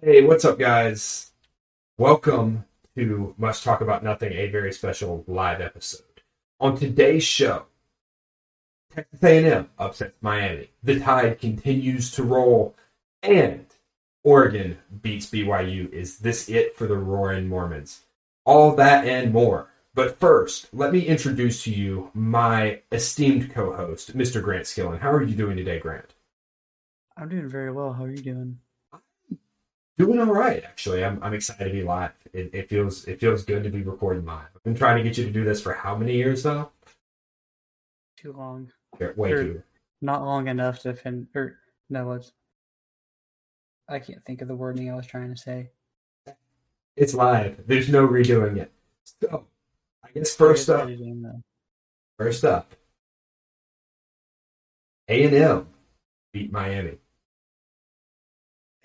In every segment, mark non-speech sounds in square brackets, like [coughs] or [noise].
Hey, what's up, guys? Welcome to Must Talk About Nothing, a very special live episode. On today's show, Texas A&M upsets Miami. The Tide continues to roll, and Oregon beats BYU. Is this it for the Roaring Mormons? All that and more. But first, let me introduce to you my esteemed co-host, Mr. Grant Skillen. How are you doing today, Grant? I'm doing very well. How are you doing? Doing all right, actually. I'm I'm excited to be live. It, it feels it feels good to be recording live. I've been trying to get you to do this for how many years now? Too long. Way Or- too. Not long enough to fin or no it's I can't think of the wording I was trying to say. It's live. There's no redoing it. So, I guess first up, editing, first up, A and M beat Miami.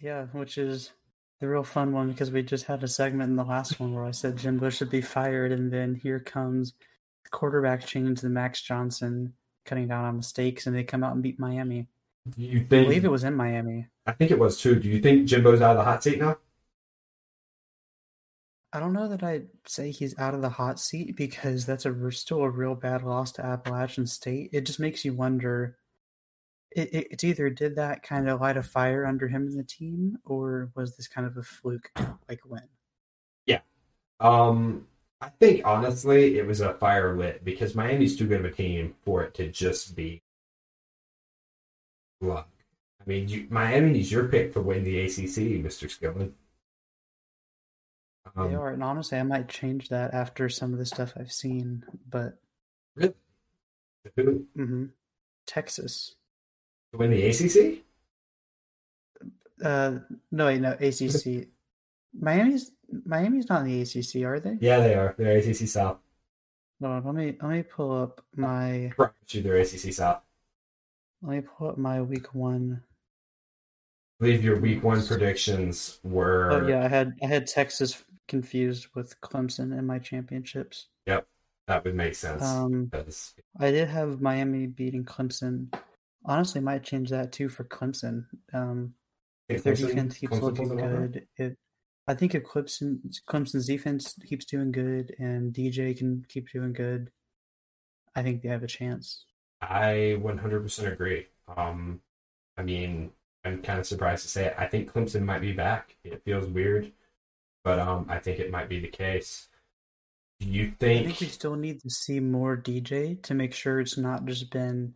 Yeah, which is the real fun one because we just had a segment in the last one where I said Jimbo should be fired, and then here comes the quarterback change to Max Johnson cutting down on mistakes, and they come out and beat Miami. You I think? believe it was in Miami. I think it was too. Do you think Jimbo's out of the hot seat now? I don't know that I'd say he's out of the hot seat because that's a still a real bad loss to Appalachian State. It just makes you wonder. It, it, it's either did that kind of light a fire under him and the team, or was this kind of a fluke like win? Yeah. Um, I think honestly, it was a fire lit because Miami's too good of a team for it to just be luck. I mean, you, Miami is your pick to win the ACC, Mister they Um, are, and honestly, I might change that after some of the stuff I've seen. But really? Who mhm. Texas, to win the ACC? uh, no, wait, no ACC. Miami's Miami's not in the ACC, are they? Yeah, they are. They're ACC South. Hold on, let me let me pull up my you, they're ACC South. let me pull up my week one. I believe your week one predictions were. Oh yeah, I had I had Texas confused with Clemson in my championships. Yep, that would make sense. Um, because I did have Miami beating Clemson. Honestly, might change that too for Clemson. Um, if their Clemson- defense keeps Clemson looking pulls it off. good, it, I think if Clemson Clemson's defense keeps doing good and DJ can keep doing good, I think they have a chance. I 100% agree. Um, I mean, I'm kind of surprised to say it. I think Clemson might be back. It feels weird, but um, I think it might be the case. Do you I think? think we still need to see more DJ to make sure it's not just been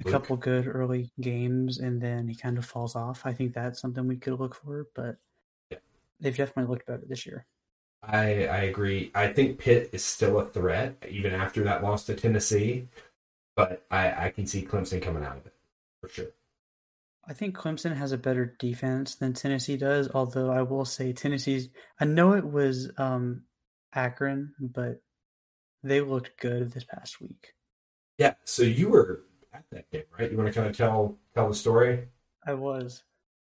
a Luke? couple good early games and then he kind of falls off. I think that's something we could look for, but Yeah. they've definitely looked better this year. I I agree. I think Pitt is still a threat even after that loss to Tennessee, but I I can see Clemson coming out of it for sure. I think Clemson has a better defense than Tennessee does, although I will say Tennessee's I know it was um Akron, but they looked good this past week. Yeah. So you were at that game, right? You want to kind of tell tell the story? I was.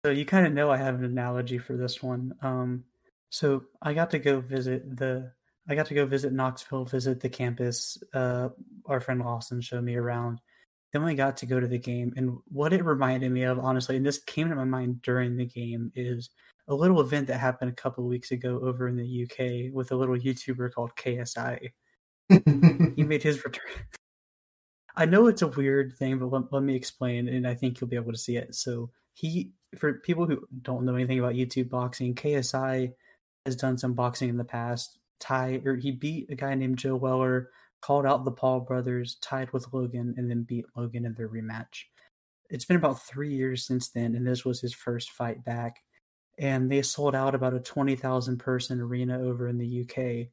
So you kind of know I have an analogy for this one. Um, so I got to go visit the. I got to go visit Knoxville, visit the campus. Uh, our friend Lawson showed me around. Then we got to go to the game, and what it reminded me of, honestly, and this came to my mind during the game, is a little event that happened a couple of weeks ago over in the UK with a little YouTuber called KSI. [laughs] He made his return. I know it's a weird thing, but let, let me explain, and I think you'll be able to see it. So he, for people who don't know anything about YouTube boxing, KSI has done some boxing in the past. Ty, or he beat a guy named Joe Weller, called out the Paul brothers, tied with Logan, and then beat Logan in their rematch. It's been about three years since then, and this was his first fight back. And they sold out about a twenty thousand person arena over in the UK.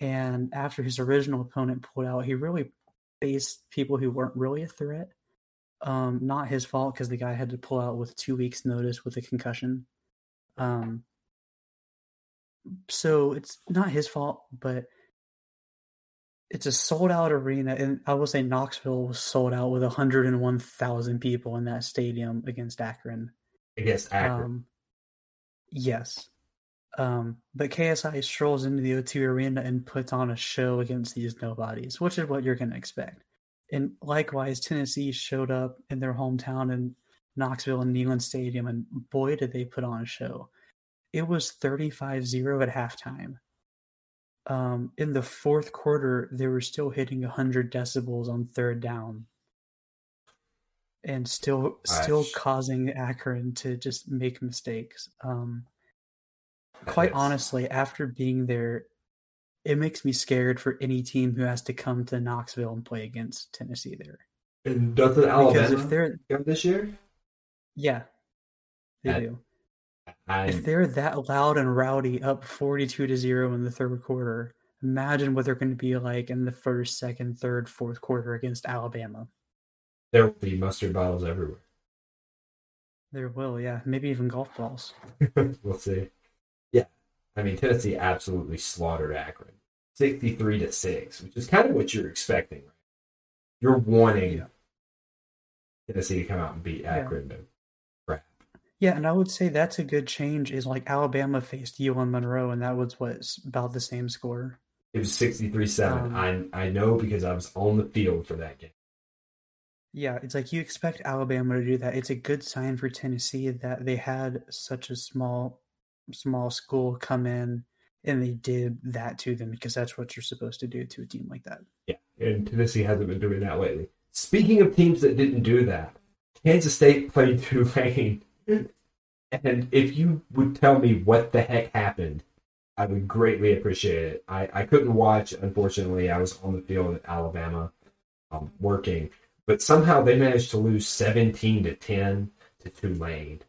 And after his original opponent pulled out, he really faced people who weren't really a threat. Um, not his fault because the guy had to pull out with two weeks' notice with a concussion. Um, so it's not his fault, but it's a sold out arena, and I will say Knoxville was sold out with 101,000 people in that stadium against Akron. against Akron. Um, yes. Um, but KSI strolls into the O2 arena and puts on a show against these nobodies, which is what you're going to expect. And likewise, Tennessee showed up in their hometown in Knoxville and Neyland Stadium, and boy, did they put on a show. it was 35-0 at halftime. Um, in the fourth quarter, they were still hitting 100 decibels on third down, and still still Gosh. causing Akron to just make mistakes. Um, quite Yes. honestly, after being there, it makes me scared for any team who has to come to Knoxville and play against Tennessee there. And doesn't Because if they're go this year? yeah, they That- do. I, If they're that loud and rowdy, up forty-two to zero in the third quarter, imagine what they're going to be like in the first, second, third, fourth quarter against Alabama. there will be mustard bottles everywhere. There will, yeah, maybe even golf balls. [laughs] we'll see. Yeah, I mean Tennessee absolutely slaughtered Akron, sixty-three to six, which is kind of what you're expecting. You're wanting Yeah. Tennessee to come out and beat Akron. to crap. Yeah, and I would say that's a good change. Is like Alabama faced UL Monroe, and that was what's about the same score. It was 63-7. Um, I I know because I was on the field for that game. Yeah, it's like you expect Alabama to do that. It's a good sign for Tennessee that they had such a small small school come in and they did that to them because that's what you're supposed to do to a team like that. Yeah, and Tennessee hasn't been doing that lately. Speaking of teams that didn't do that, Kansas State [laughs] played Tulane. And if you would tell me what the heck happened, I would greatly appreciate it. I, I couldn't watch, unfortunately. I was on the field at Alabama um, working, but somehow they managed to lose 17 to 10 to Tulane.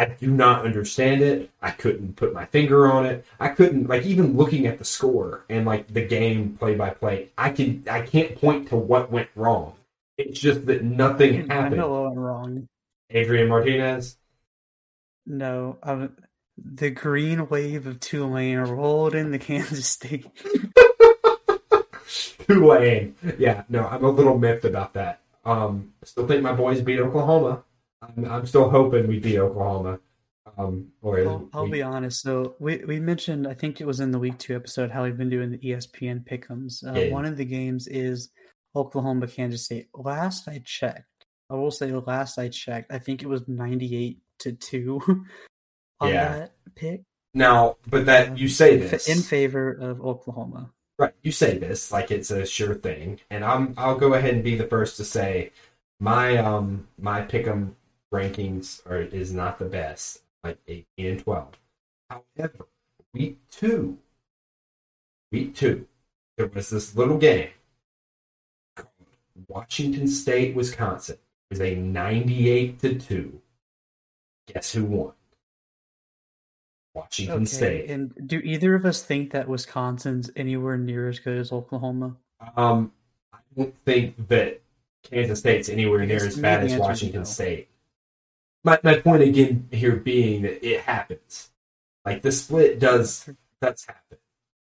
I do not understand it. I couldn't put my finger on it. I couldn't like even looking at the score and like the game play by play. I can I can't point to what went wrong. It's just that nothing I happened. know what went wrong. Adrian Martinez. No, um, the green wave of Tulane rolled into Kansas State. [laughs] Tulane. Yeah, no, I'm a little miffed about that. Um, still think my boys beat Oklahoma. I'm, I'm still hoping we beat Oklahoma. Um, or I'll, I'll we- be honest. So we, we mentioned, I think it was in the week two episode, how we've been doing the ESPN pickums. Uh, Yeah. One of the games is Oklahoma, Kansas State. Last I checked, I will say last I checked, I think it was 98 to 2 [laughs] on Yeah. that pick now, but that you say in, this in favor of Oklahoma. Right, you say this like it's a sure thing, and I'm I'll go ahead and be the first to say my um my pick'em rankings are is not the best, like eighteen and twelve. However, week two, week two, there was this little game called Washington State, Wisconsin. It was a ninety-eight to two. Guess who won? Washington Okay, State. and do either of us think that Wisconsin's anywhere near as good as Oklahoma? Um, I don't think that Kansas State's anywhere near as bad as Washington. State. My my point again here being that it happens. Like the split does does happen.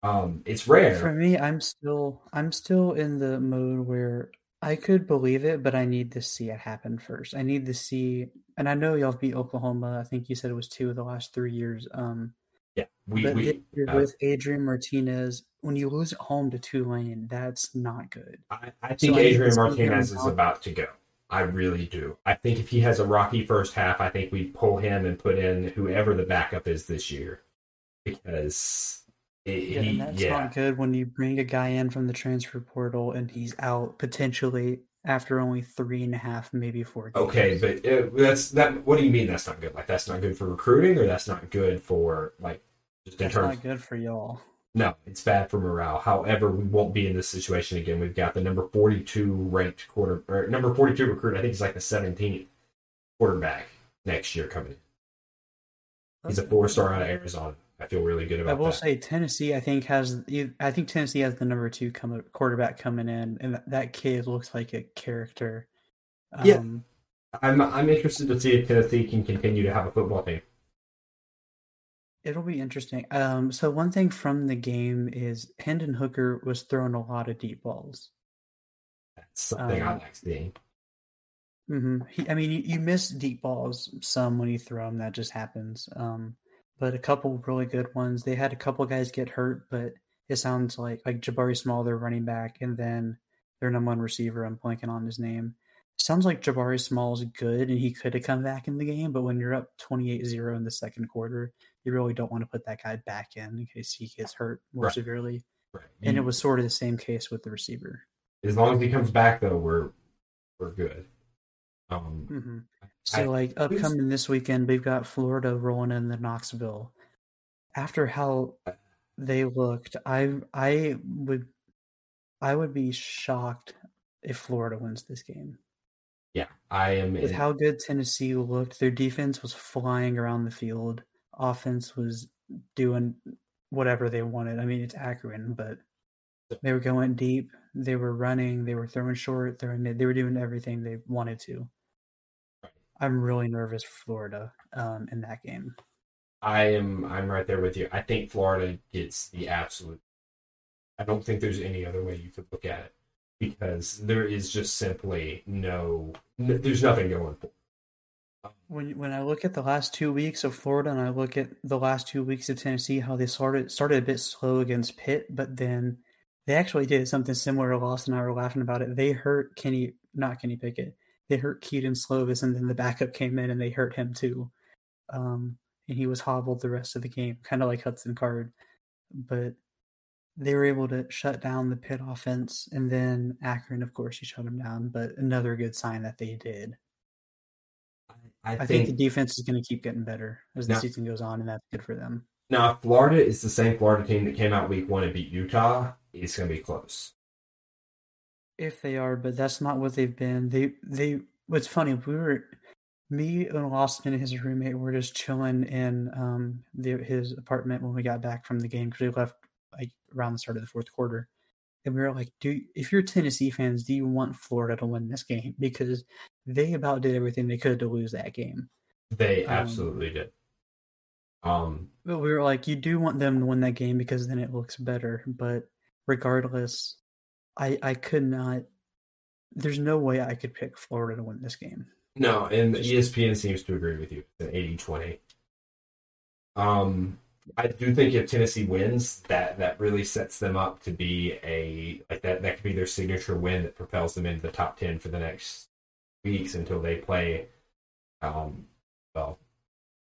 Um, it's rare. For me, I'm still I'm still in the mode where I could believe it, but I need to see it happen first. I need to see, and I know y'all beat Oklahoma. I think you said it was two of the last three years. Um, yeah, we we. uh, with Adrian Martinez, when you lose at home to Tulane, that's not good. I, I think I to Adrian him Martinez is about to go. I really do. I think if he has a rocky first half, I think we pull him and put in whoever the backup is this year, because it, Yeah, he that's yeah not good when you bring a guy in from the transfer portal and he's out potentially after only three and a half, maybe four. Games. Okay, but uh, that's that. What do you mean that's not good? Like that's not good for recruiting, or that's not good for like just in terms? not good for y'all. No, it's bad for morale. However, we won't be in this situation again. We've got the number forty-two ranked quarter or number forty-two recruit. I think he's like the seventeenth quarterback next year coming in. He's a four-star out of Arizona. I feel really good about. I will that. say Tennessee. I think has I think Tennessee has the number two come, quarterback coming in, and that, kid looks like a character. Yeah. Um, I'm I'm interested to see if Tennessee can continue to have a football team. It'll be interesting. Um, so one thing from the game is Hendon Hooker was throwing a lot of deep balls. That's something I Um, like seeing. hmm He, I mean, you, you miss deep balls some when you throw them. That just happens. Um, but a couple really good ones. They had a couple guys get hurt, but it sounds like like Jabari Small, their running back, and then their number one receiver. I'm blanking on his name. sounds like Jabari Small is good and he could have come back in the game, but when you're up 28-0 in the second quarter, you really don't want to put that guy back in in case he gets hurt more Right. severely. Right. And it was sort of the same case with the receiver. as long as he comes back though, we're we're good. Um, hmm So, I- like upcoming this weekend, we've got Florida rolling in the Knoxville. After how they looked, I I would I would be shocked if Florida wins this game. yeah, I am. With in- how good Tennessee looked, their defense was flying around the field. Offense was doing whatever they wanted. I mean, it's Akron, but they were going deep. They were running. They were throwing short. They were mid. They were doing everything they wanted to. I'm really nervous for Florida um, in that game. I am. I'm right there with you. I think Florida gets the absolute. I don't think there's any other way you could look at it because there is just simply no. There's nothing going for. When when I look at the last two weeks of Florida and I look at the last two weeks of Tennessee, how they started started a bit slow against Pitt, but then they actually did something similar to Lawson and I were laughing about it. They hurt Kenny, not Kenny Pickett. They hurt Kedon Slovis, and then the backup came in and they hurt him too. Um, and he was hobbled the rest of the game, kind of like Hudson Card. But they were able to shut down the Pitt offense, and then Akron, of course, he shut him down. But another good sign that they did. I, I think, think, the defense is going to keep getting better as the Now- season goes on, and that's good for them. now if Florida is the same Florida team that came out week one and beat Utah. It's going to be close. If they are, but that's not what they've been. They they. What's funny, we were me and Austin and his roommate were just chilling in um the, his apartment when we got back from the game because we left like around the start of the fourth quarter, and we were like, "Do if you're Tennessee fans, do you want Florida to win this game because they about did everything they could to lose that game." They Um, absolutely did. Um, But we were like, you do want them to win that game because then it looks better. But regardless, I I could not. There's no way I could pick Florida to win this game. No, and ESPN seems to agree with you. It's an 80-20. Um, I do think if Tennessee wins, that that really sets them up to be a like that. That could be their signature win that propels them into the top ten for the next weeks until they play. Um, well,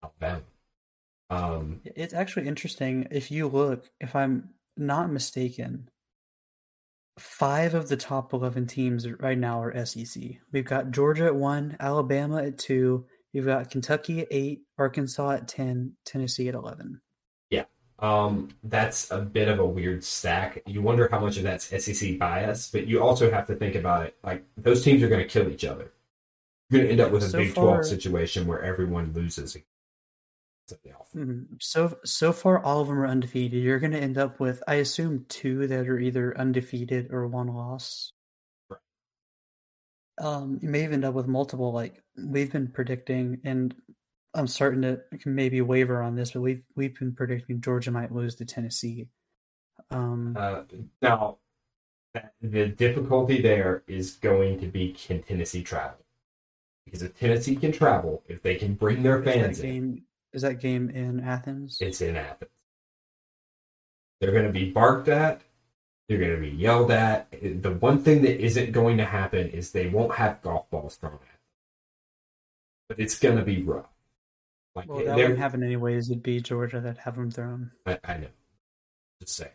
Alabama. Um, It's actually interesting if you look. If I'm not mistaken, five of the top eleven teams right now are SEC. We've got Georgia at one, Alabama at two. You've got Kentucky at eight, Arkansas at ten, Tennessee at eleven. Um, that's a bit of a weird stack. You wonder how much of that's SEC bias, but you also have to think about it. Like those teams are going to kill each other. You're going to end up with a So Big far- Twelve situation where everyone loses. Mhm. So so far, all of them are undefeated. You're going to end up with, I assume, two that are either undefeated or one loss. Right. Um, you may even end up with multiple. Like we've been predicting, and I'm starting to maybe waver on this, but we've we've been predicting Georgia might lose to Tennessee. Um, Uh, now, the difficulty there is going to be can Tennessee travel? Because if Tennessee can travel, if they can bring their fans in, is that game in Athens? it's in Athens. They're going to be barked at. They're going to be yelled at. The one thing that isn't going to happen is they won't have golf balls thrown at them. But it's going to be rough. Like well, that wouldn't happen anyways. It'd be Georgia that have them thrown. I, I know. Just say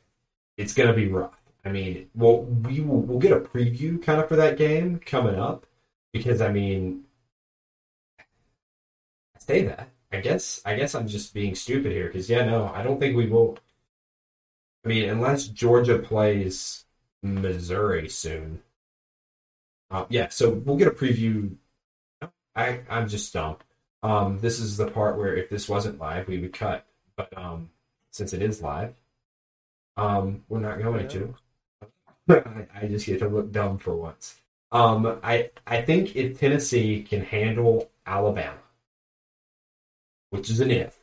it's going to be rough. I mean, well, we will we'll get a preview kind of for that game coming up because I mean, I say that. I guess I guess I'm just being stupid here because yeah, no, I don't think we will. I mean, unless Georgia plays Missouri soon. Uh, yeah, so we'll get a preview. I I'm just dumb. Um, this is the part where if this wasn't live, we would cut. But um, since it is live, um, we're not going to. I, [laughs] I just get to look dumb for once. Um, I I think if Tennessee can handle Alabama, which is an if,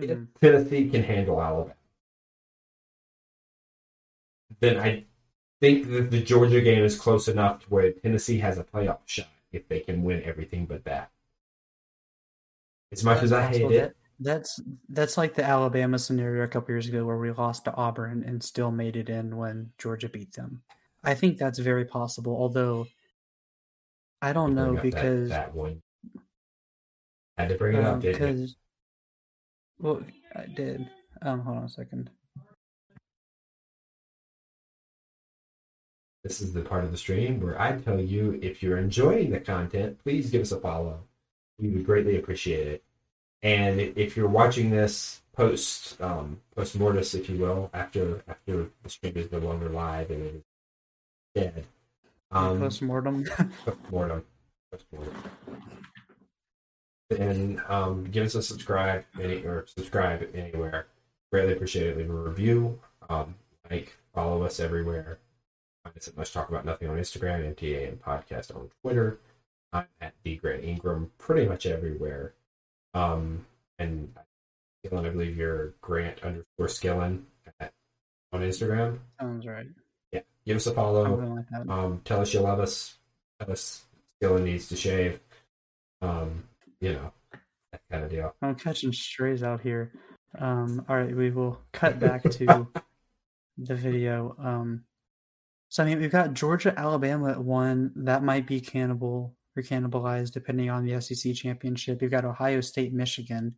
if Mhm. Tennessee can handle Alabama, then I think that the Georgia game is close enough to where Tennessee has a playoff shot if they can win everything but that. As much as I hate it, that's that's like the Alabama scenario a couple years ago where we lost to Auburn and still made it in when Georgia beat them. I think that's very possible. Although I don't know up that- because that, one. I Had to bring it up, didn't you? because well, I did. Um, hold on a second. This is the part of the stream where I tell you if you're enjoying the content, please give us a follow. We would greatly appreciate it. And if you're watching this post um, post mortis, if you will, after after the stream is no longer live and it is dead, um, Post mortem. [laughs] Postmortem. Postmortem. And um, give us a subscribe any or subscribe anywhere. Greatly appreciate it. Leave a review. Um, like, follow us everywhere. Find us at Much Talk About Nothing on Instagram, MTA and Podcast on Twitter. I'm at D Grant Ingram pretty much everywhere. Um, and Skillen, I believe you're Grant underscore Skillen at, on Instagram. Sounds right. Yeah, give us a follow. Like. Um, tell us you love us. Tell us Skillen needs to shave. Um, you know, that kind of deal. I'm catching strays out here. Um, all right, we will cut back to [laughs] the video. Um, so I mean, we've got Georgia, Alabama at one. That might be cannibal or cannibalized depending on the SEC championship. You've got Ohio State, Michigan.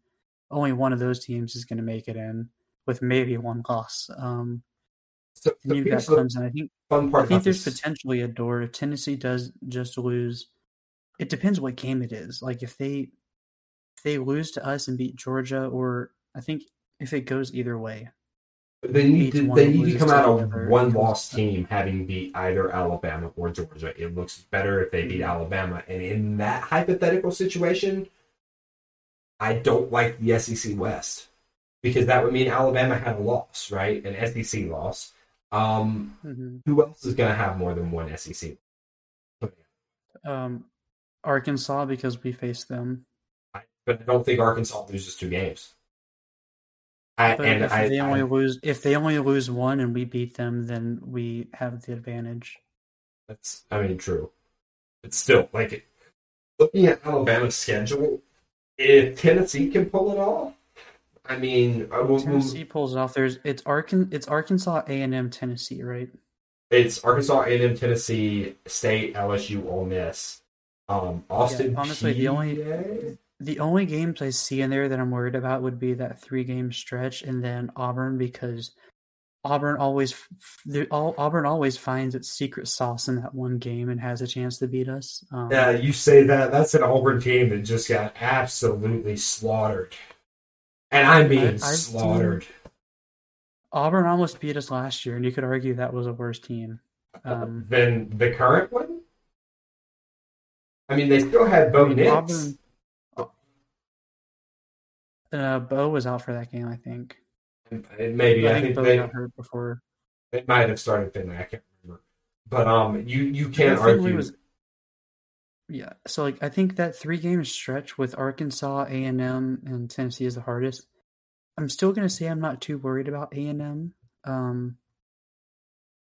Only one of those teams is going to make it in, with maybe one loss. Um, So, and you've got Clemson. I think I think there's this. potentially a door if Tennessee does just lose. It depends what game it is. Like if they if they lose to us and beat Georgia, or I think if it goes either way, They need to they need to come out of one loss team having beat either Alabama or Georgia. It looks better if they beat Mm-hmm. Alabama. And in that hypothetical situation, I don't like the SEC West because that would mean Alabama had a loss, right? An SEC loss. Um, Mhm. who else is going to have more than one SEC? um, Arkansas because we faced them. I, but I don't think Arkansas loses two games. I, But and if I, they only I, lose if they only lose one and we beat them, then we have the advantage. that's I mean true. It's still like looking at Alabama's schedule. If Tennessee can pull it off, I mean, I will, Tennessee pulls it off. There's it's Arkan it's Arkansas A and M Tennessee, right? it's Arkansas, A&M, Tennessee, State, LSU, Ole Miss, um, Austin. Yeah, honestly, the only- PA? The only games I see in there that I'm worried about would be that three game stretch and then Auburn because Auburn always all, Auburn always finds its secret sauce in that one game and has a chance to beat us. Um, Yeah, you say that. That's an Auburn team that just got absolutely slaughtered. And I mean I- slaughtered. Auburn almost beat us last year, and you could argue that was a worse team. Um, than the current one? I mean, they still had Bo Nix. Auburn, uh, Bo was out for that game, I think. Maybe I I think think Bo they, got hurt before. they might have started Finley. I can't remember. But um, you you can't argue. was- Yeah, so like I think that three game stretch with Arkansas, A and M, and Tennessee is the hardest. I'm still gonna say I'm not too worried about A and M. Um,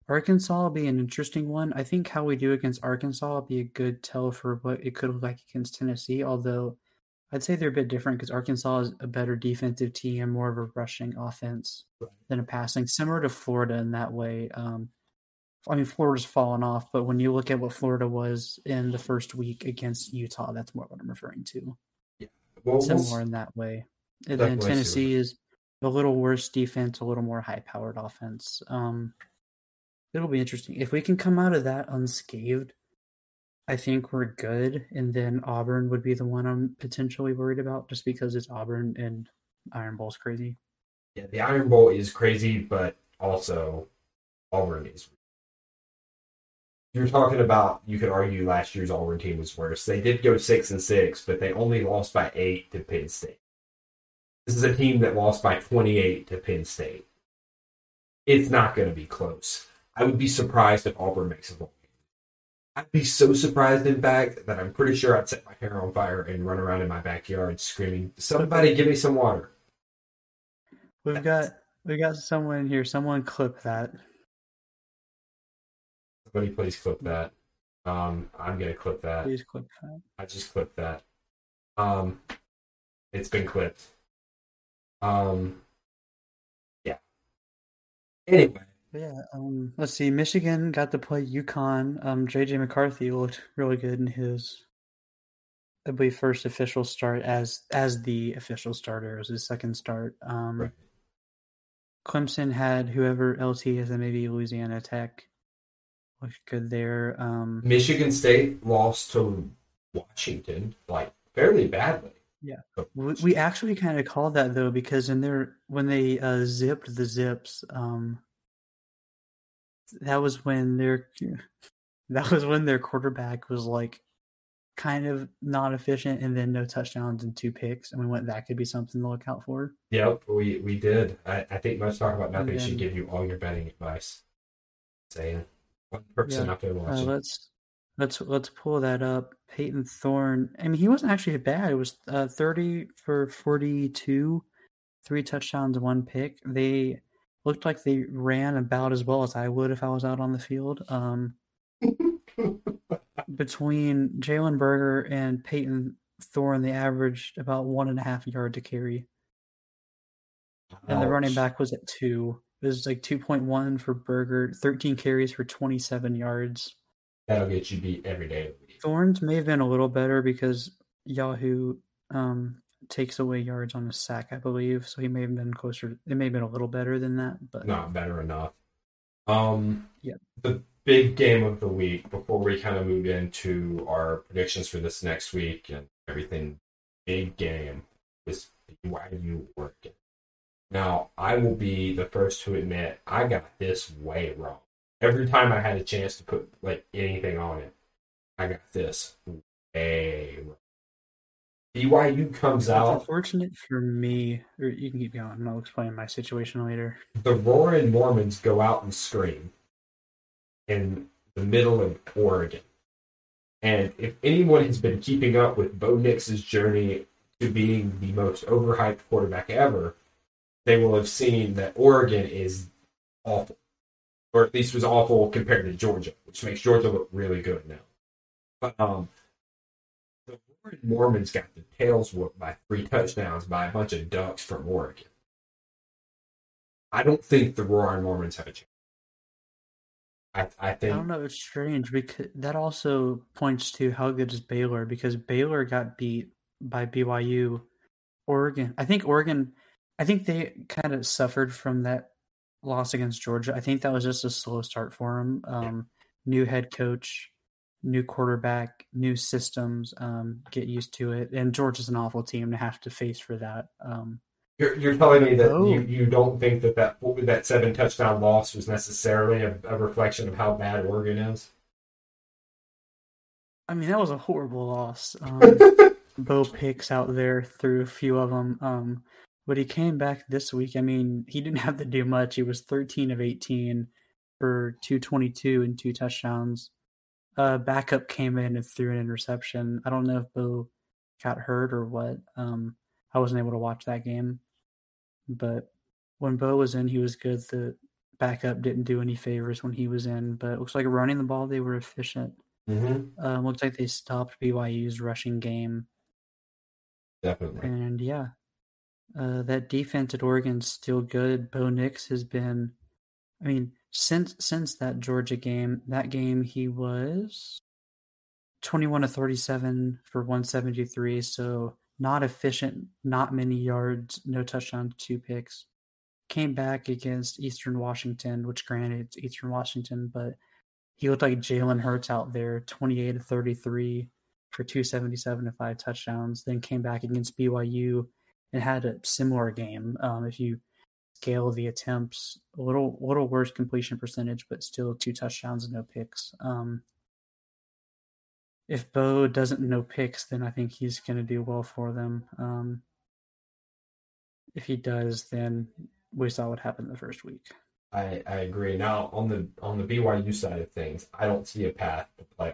Arkansas will be an interesting one. I think how we do against Arkansas will be a good tell for what it could look like against Tennessee. Although I'd say they're a bit different because Arkansas is a better defensive team, and more of a rushing offense Right. than a passing, similar to Florida in that way. Um, I mean, Florida's fallen off, but when you look at what Florida was in the first week against Utah, that's more what I'm referring to. Well, we'll Similar in that way. And then Tennessee is a little worse defense, a little more high powered offense. Um, it'll be interesting. If we can come out of that unscathed, I think we're good. And then Auburn would be the one I'm potentially worried about just because it's Auburn and Iron Bowl's crazy. Yeah, the Iron Bowl is crazy, but also Auburn is. You're talking about. You could argue last year's Auburn team was worse. They did go six and six, but they only lost by eight to Penn State. This is a team that lost by 28 to Penn State. It's not going to be close. I would be surprised if Auburn makes a bowl. I'd be so surprised, in fact, that I'm pretty sure I'd set my hair on fire and run around in my backyard screaming, "Somebody give me some water!" We've got we got someone here. Someone clip that. Somebody please clip that. Um, I'm gonna clip that. Please clip that. I just clipped that. Um, it's been clipped. Um, yeah. Anyway, Yeah, um, let's see. Michigan got to play UConn. Um, JJ McCarthy looked really good in his, I believe, first official start as as the official starter. It was his second start. Um, Right. Clemson had whoever LT is, and maybe Louisiana Tech looked good there. Um, Michigan State lost to Washington like fairly badly. Yeah. We, we actually kind of called that though because in their when they uh, zipped the zips, um, that was when their [laughs] that was when their quarterback was like kind of not efficient and then no touchdowns and two picks and we went that could be something to look out for. Yep, we we did. I, I think most talk about nothing And should give you all your betting advice. Saying one person Yeah. out there Uh, watching. let's let's let's pull that up. Payton Thorne I mean, he wasn't actually bad. It was uh, thirty for forty-two, three touchdowns, one pick. They looked like they ran about as well as I would if I was out on the field. Um, [laughs] between Jalen Berger and Payton Thorne, they averaged about one and a half yard to carry, and the running back was at two. It was like two point one for Berger, thirteen carries for twenty-seven yards. That'll get you beat every day. Thorns may have been a little better because Yahoo um, takes away yards on a sack, I believe. So he may have been closer. It may have been a little better than that, but Not better enough. Um, Yeah. The big game of the week before we kind of move into our predictions for this next week and everything. Big game is BYU Oregon. Now, I will be the first to admit I got this way wrong. Every time I had a chance to put like anything on it, I got this way wrong. BYU comes it's out. unfortunate for me. Or you can keep going. I'll explain my situation later. the Roaring Mormons go out and scream in the middle of Oregon. And if anyone has been keeping up with Bo Nix's journey to being the most overhyped quarterback ever, they will have seen that Oregon is awful. Or at least was awful compared to Georgia, which makes Georgia look really good now. But um Mormons got the tails whooped by three touchdowns by a bunch of ducks from Oregon. I don't think the Roaring Mormons have a chance. I, I I don't know. It's strange because that also points to how good is Baylor because Baylor got beat by BYU. Oregon, I think Oregon, I think they kind of suffered from that loss against Georgia. I think that was just a slow start for them. Um, New head coach, new quarterback, new systems. Um, get used to it. And Georgia's an awful team to have to face for that. Um, you're, you're telling me that Oh. you, you don't think that that, that seven touchdown loss was necessarily a, a reflection of how bad Oregon is. I mean, that was a horrible loss. Um, [laughs] Bo picks out there through a few of them. Um, but he came back this week. I mean, he didn't have to do much. He was 13 of 18 for 222 and two touchdowns. Uh, backup came in and threw an interception. I don't know if Bo got hurt or what. Um, I wasn't able to watch that game. But when Bo was in, he was good. The backup didn't do any favors when he was in. But it looks like running the ball, they were efficient. mm-hmm. Um, looks like they stopped BYU's rushing game. Definitely. And yeah, uh, that defense at Oregon's still good. Bo Nix has been, I mean, since since that Georgia game, that game he was twenty-one to thirty-seven for one seventy-three. So not efficient, not many yards, no touchdown, two picks. Came back against Eastern Washington, which granted it's Eastern Washington, but he looked like Jalen Hurts out there, twenty-eight to thirty-three for 277 and five touchdowns. Then came back against BYU and had a similar game. Um, if you scale the attempts, a little little worse completion percentage, but still two touchdowns and no picks. Um, if Bo doesn't no picks, then I think he's going to do well for them. Um, if he does, then we saw what happened the first week. I, I agree. Now on the on the BYU side of things, I don't see a path to play.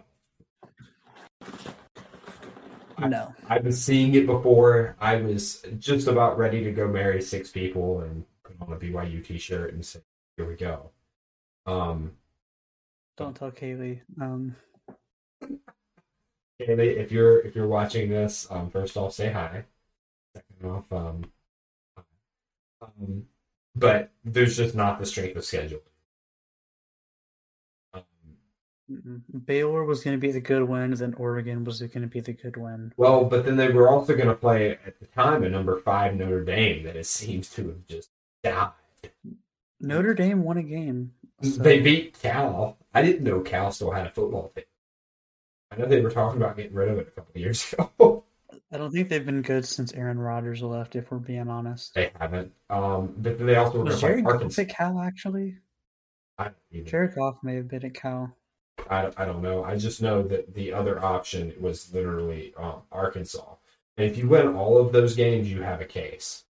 I- No, I've been seeing it before. I was just about ready to go marry six people and put on a BYU t-shirt and say, "Here we go." Um, don't tell Kaylee. Um, Kaylee, if you're if you're watching this, um, first off, say hi. Second off, um, um, but there's just not the strength of schedule. Baylor was going to be the good win, then Oregon was going to be the good win. Well, but then they were also going to play at the time a number five Notre Dame that it seems to have just Notre Dame won a game. so- They beat Cal. I didn't know Cal still had a football team. I know they were talking about getting rid of it a couple years [laughs] ago. I don't think they've been good since Aaron Rodgers left. If we're being honest, they haven't. Um, but they also was Jared Goff at Cal actually? I don't, even- Jared Goff may have been at Cal. I, I don't know. I just know that the other option was literally um, Arkansas. And if you win all of those games, you have a case.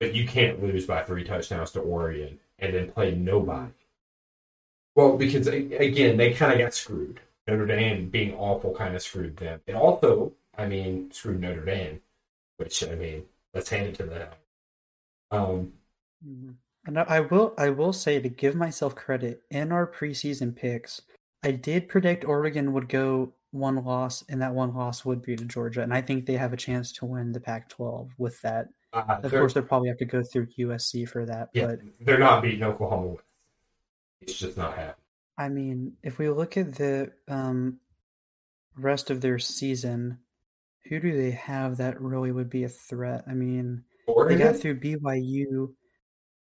But you can't lose by three touchdowns to Oregon and then play nobody. Well, because again, they kind of got screwed. Notre Dame being awful kind of screwed them. It also, I mean, screwed Notre Dame, which I mean, let's hand it to them. Um, Mhm. And I I will I will say to give myself credit in our preseason picks, I did predict Oregon would go one loss, and that one loss would be to Georgia, and I think they have a chance to win the Pac-12 with that. Uh, Of course, they'll probably have to go through USC for that, yeah, but they're not beating Oklahoma with. It's just not happening. I mean, if we look at the um, rest of their season, who do they have that really would be a threat? I mean, they got through BYU.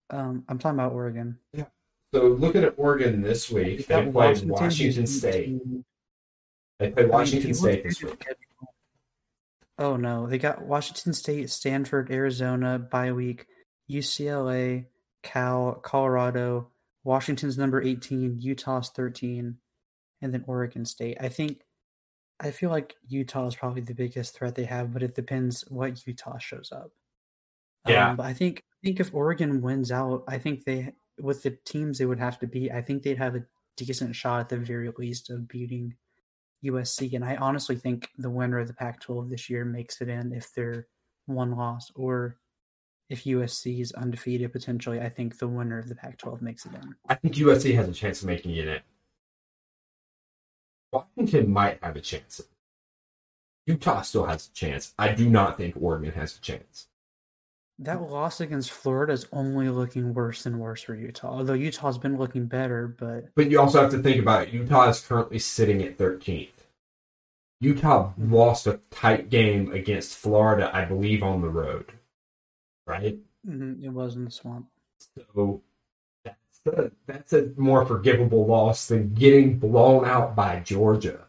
Um, I'm talking about Oregon. Yeah. So looking at Oregon this week, They played who's Washington State. They played I mean, Washington State this week. Oh no, they got Washington State, Stanford, Arizona bye week, UCLA, Cal, Colorado, Washington's number 18, Utah's 13, and then Oregon State. I think I feel like Utah is probably the biggest threat they have, but it depends what Utah shows up. Yeah. Um, but I think I think if Oregon wins out, I think they with the teams they would have to beat, I think they'd have a decent shot at the very least of beating USC. And I honestly think the winner of the Pac-12 this year makes it in if they're one loss, or if USC is undefeated potentially. I think the winner of the Pac-12 makes it in. I think USC has a chance of making it in. Washington might have a chance. Utah still has a chance. I do not think Oregon has a chance. That loss against Florida is only looking worse and worse for Utah. Although Utah's been looking better, but But you also have to think about it. Utah is currently sitting at 13th. Utah lost a tight game against Florida, I believe, on the road. Right? mhm, it was in the swamp. So that's a, that's a more forgivable loss than getting blown out by Georgia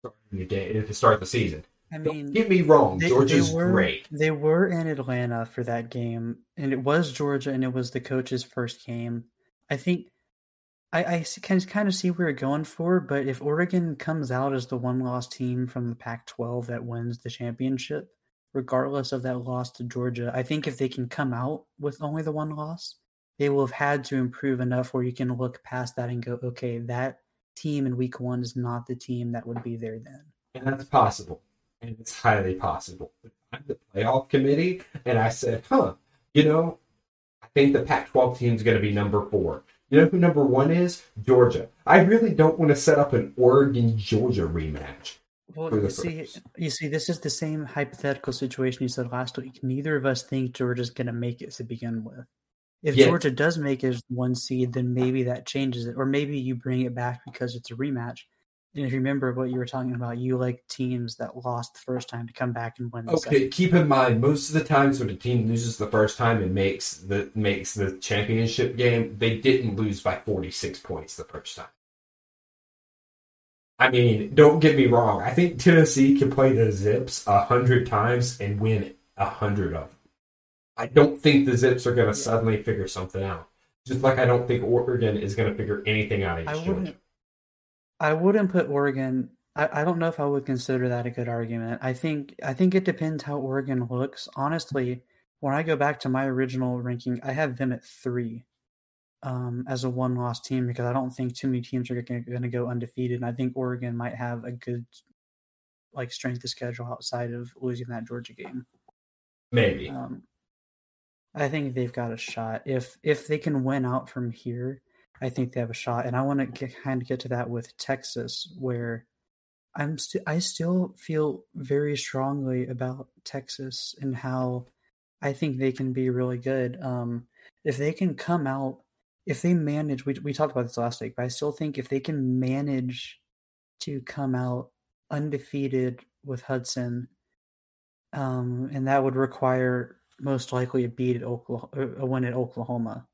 starting the game to start the season. I Don't mean, get me wrong, they- Georgia's they were, great. They were in Atlanta for that game, and it was Georgia, and it was the coach's first game. I think I can kind of see where you're going for, but if Oregon comes out as the one loss team from the Pac 12 that wins the championship, regardless of that loss to Georgia, I think if they can come out with only the one loss, they will have had to improve enough where you can look past that and go, okay, that team in week one is not the team that would be there then. And that's possible. And it's highly possible. I'm the playoff committee, and I said, huh, you know, I think the Pac 12 team is going to be number four. You know who number one is? Georgia. I really don't want to set up an Oregon Georgia rematch. Well, you see, you see, this is the same hypothetical situation you said last week. Neither of us think Georgia's going to make it to begin with. If Yeah. Georgia does make it as one seed, then maybe that changes it, or maybe you bring it back because it's a rematch. And if you remember what you were talking about, you like teams that lost the first time to come back and win. The Okay, second. keep in mind, most of the times when a team loses the first time and makes the makes the championship game, they didn't lose by 46 points the first time. I mean, don't get me wrong. I think Tennessee can play the Zips a hundred times and win a hundred of them. I don't think the Zips are going to Yeah. suddenly figure something out. Just like I don't think Oregon is going to figure anything out I against wouldn't. I wouldn't put Oregon. I, I don't know if I would consider that a good argument. I think I think it depends how Oregon looks. Honestly, when I go back to my original ranking, I have them at three um, as a one-loss team because I don't think too many teams are going to go undefeated. And I think Oregon might have a good like strength of schedule outside of losing that Georgia game. Maybe. Um, I think they've got a shot if if they can win out from here. I think they have a shot, and I want to kind of get to that with Texas, where I'm st- I still feel very strongly about Texas and how I think they can be really good. Um, if they can come out if they manage, we we talked about this last week, but I still think if they can manage to come out undefeated with Hudson, um, and that would require most likely a beat at Oklahoma, a win at Oklahoma.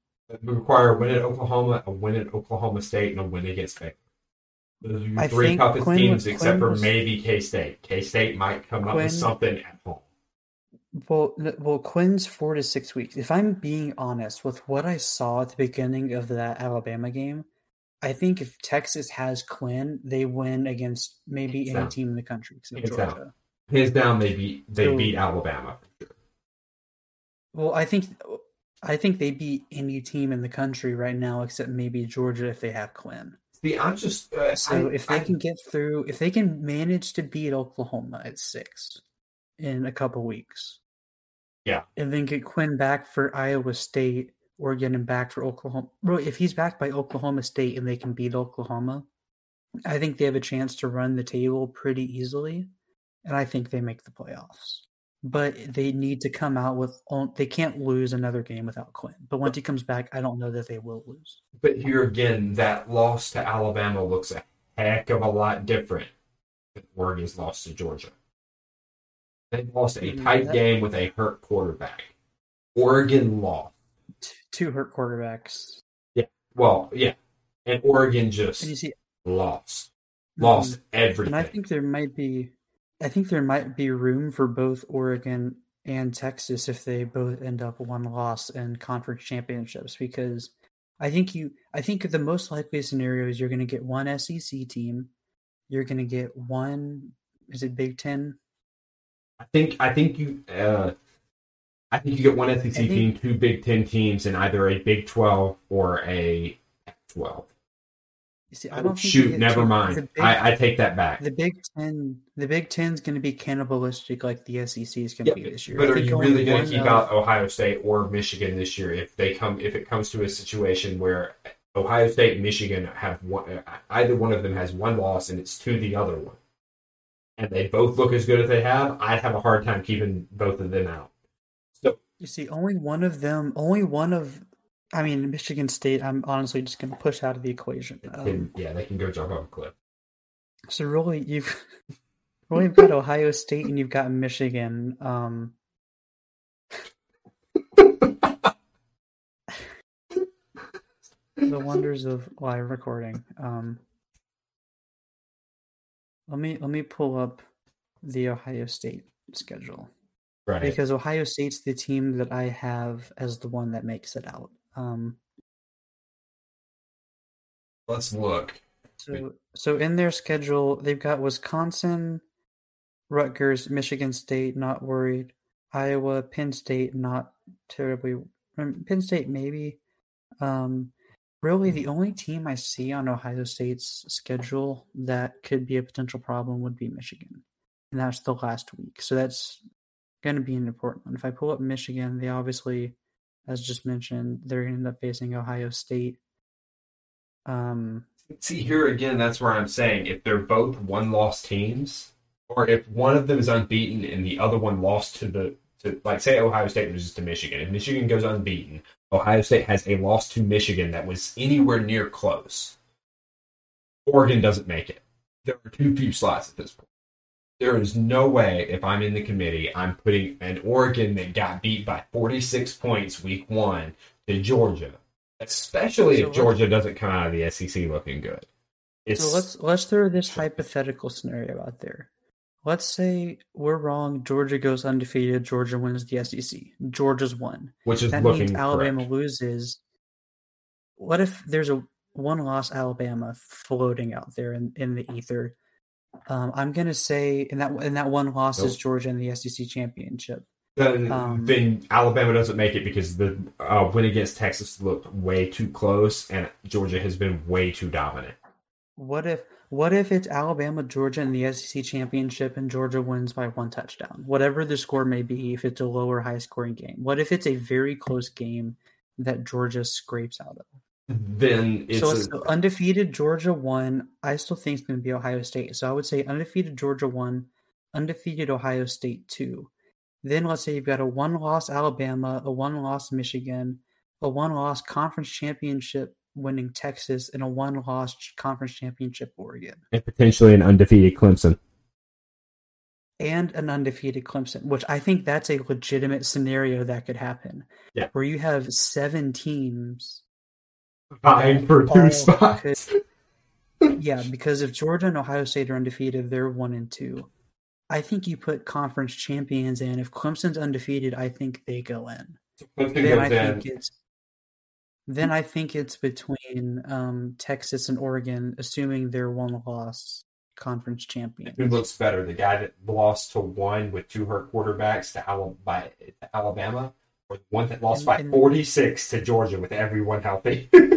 Require a win at Oklahoma, a win at Oklahoma State, and a win against Baylor. Those are your I three toughest Quinn teams, was- except Quinn for was- maybe K State. K State might come up with something at home. Well, well, Quinn's four to six weeks. If I'm being honest with what I saw at the beginning of that Alabama game, I think if Texas has Quinn, they win against maybe any Exactly. team in the country except Exactly. Georgia. Hands down, they beat they So- beat Alabama. Well, I think I think they beat any team in the country right now except maybe Georgia if they have Quinn. See, I'm just uh, So I- if they I- can get through, if they can manage to beat Oklahoma at six in a couple weeks, Yeah. and then get Quinn back for Iowa State or get him back for Oklahoma. Bro, if he's back by Oklahoma State and they can beat Oklahoma, I think they have a chance to run the table pretty easily, and I think they make the playoffs. But they need to come out with they can't lose another game without Quinn. But once he comes back, I don't know that they will lose. But here again, that loss to Alabama looks a heck of a lot different than Oregon's loss to Georgia. They lost a Mhm, tight game with a hurt quarterback. Oregon lost. Two hurt quarterbacks. Yeah, Well, yeah, and Oregon just And you see, lost, Mhm. lost everything. And I think there might be, I think there might be room for both Oregon and Texas if they both end up one loss in conference championships. Because I think you, I think the most likely scenario is you're going to get one SEC team, you're going to get one. Is it Big Ten? I think I think you uh, I think you get one SEC think- team, two Big Ten teams, and either a Big Twelve or a Twelve. You see, I don't Shoot, never mind. Big, I, I take that back. the Big Ten, the Big Ten's going to be cannibalistic like the SEC is going to Yeah, be this year. but I are you really going to keep of- out Ohio State or Michigan this year if they come if it comes to a situation where Ohio State and Michigan have one uh, either one of them has one loss and it's to the other one, and they both look as good as they have? I'd have a hard time keeping both of them out. So You see, only one of them, only one of, I mean, Michigan State. I'm honestly just going to push out of the equation. Um, yeah, they can go jump off a cliff. so really, you've [laughs] really you've got Ohio State and you've got Michigan. Um, the wonders of live recording. Um, let me let me pull up the Ohio State schedule. Right. because Ohio State's the team that I have as the one that makes it out. Um, Let's look. so, so in their schedule, they've got Wisconsin, Rutgers, Michigan State, not worried, Iowa, Penn State, not terribly. um, Penn State maybe. Um, really, the only team I see on Ohio State's schedule that could be a potential problem would be Michigan, and that's the last week. So that's going to be an important one. If I pull up Michigan, they obviously, as just mentioned, they're going to end up facing Ohio State. Um, See here again, that's where I'm saying if they're both one loss teams, or if one of them is unbeaten and the other one lost to the to like say Ohio State loses to Michigan. If Michigan goes unbeaten, Ohio State has a loss to Michigan that was anywhere near close. Oregon doesn't make it. There are too few slots at this point. There is no way if I'm in the committee, I'm putting an Oregon that got beat by 46 points week one to Georgia, especially So if Georgia doesn't come out of the SEC looking good. It's So let's let's throw this hypothetical scenario out there. Let's say we're wrong. Georgia goes undefeated. Georgia wins the SEC. Georgia's won. which is That looking means Alabama correct. loses. What if there's a one loss Alabama floating out there in, in the ether? Um, I'm gonna say, in that and that one loss is Georgia in the SEC championship. Then, um, then Alabama doesn't make it because the uh, win against Texas looked way too close, and Georgia has been way too dominant. What if what if it's Alabama Georgia in the SEC championship and Georgia wins by one touchdown? Whatever the score may be, if it's a low or high scoring game. What if it's a very close game that Georgia scrapes out of? Then it's so a- it's undefeated Georgia one. I still think it's going to be Ohio State. So I would say undefeated Georgia one, undefeated Ohio State two. Then let's say you've got a one loss Alabama, a one loss Michigan, a one-loss conference championship winning Texas, and a one-loss conference championship Oregon, and potentially an undefeated Clemson. and an undefeated Clemson, which I think that's a legitimate scenario that could happen. Yeah. where you have seven teams Vying for two spots. Yeah, because if Georgia and Ohio State are undefeated, they're one and two. I think you put conference champions in. If Clemson's undefeated, I think they go in. Clemson Then I goes think it's then I think it's between um, Texas and Oregon, assuming they're one loss conference champions. Who looks better, the guy that lost to one with two hurt quarterbacks to, by, Alabama, or the one that lost And- by 46 to Georgia with everyone healthy? [laughs]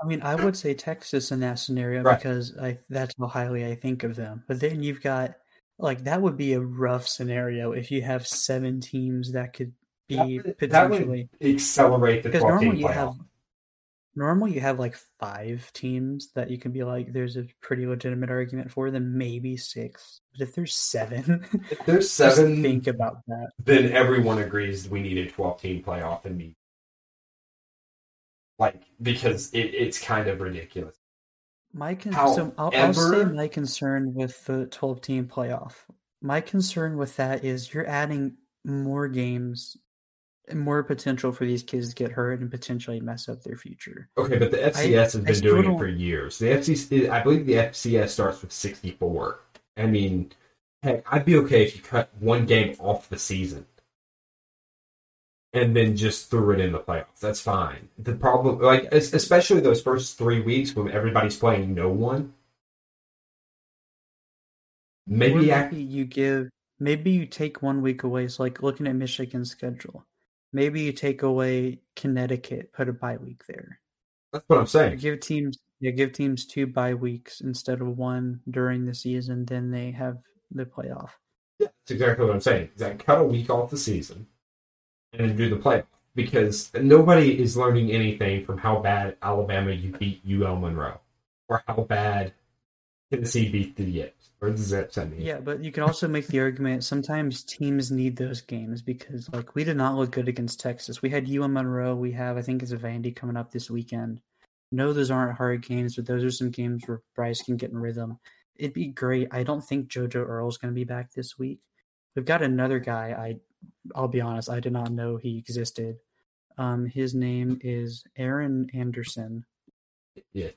I mean, I would say Texas in that scenario Right. because I that's how highly I think of them. But then you've got like that would be a rough scenario if you have seven teams that could be That would- that would potentially Accelerate the because normally you have normally you have like five teams that you can be like there's a pretty legitimate argument for then maybe six but if there's seven If there's [laughs] seven, think about that then everyone agrees we need a 12 team playoff and me. Like, because it, it's kind of ridiculous. my con- so I'll, I'll say my concern with the 12 team playoff my concern with that is you're adding more games and more potential for these kids to get hurt and potentially mess up their future Okay, but the FCS has been doing it for years. The FCS, I believe the FCS starts with 64. I mean, heck, I'd be okay if you cut one game off the season and then just threw it in the playoffs. That's fine. The problem, like, especially those first three weeks when everybody's playing no one. Or Maybe I, you give maybe you take one week away. So like looking at Michigan's schedule, maybe you take away Connecticut, put a bye week there. that's what I'm saying. give teams you give teams two bye weeks instead of one during the season. Then they have the playoff. Yeah, that's exactly what I'm saying. That cut a week off the season and do the play because nobody is learning anything from how bad Alabama you beat UL Monroe or how bad Tennessee beat the Yips or the Zips. I mean, Yeah, but you can also make the argument sometimes teams need those games because like we did not look good against Texas. We had UM Monroe. We have I think it's a Vandy coming up this weekend. No, those aren't hard games, but those are some games where Bryce can get in rhythm. It'd be great. I don't think JoJo Earle's going to be back this week. We've got another guy. I, I'll be honest, I did not know he existed. Um, his name is Aaron Anderson yeah.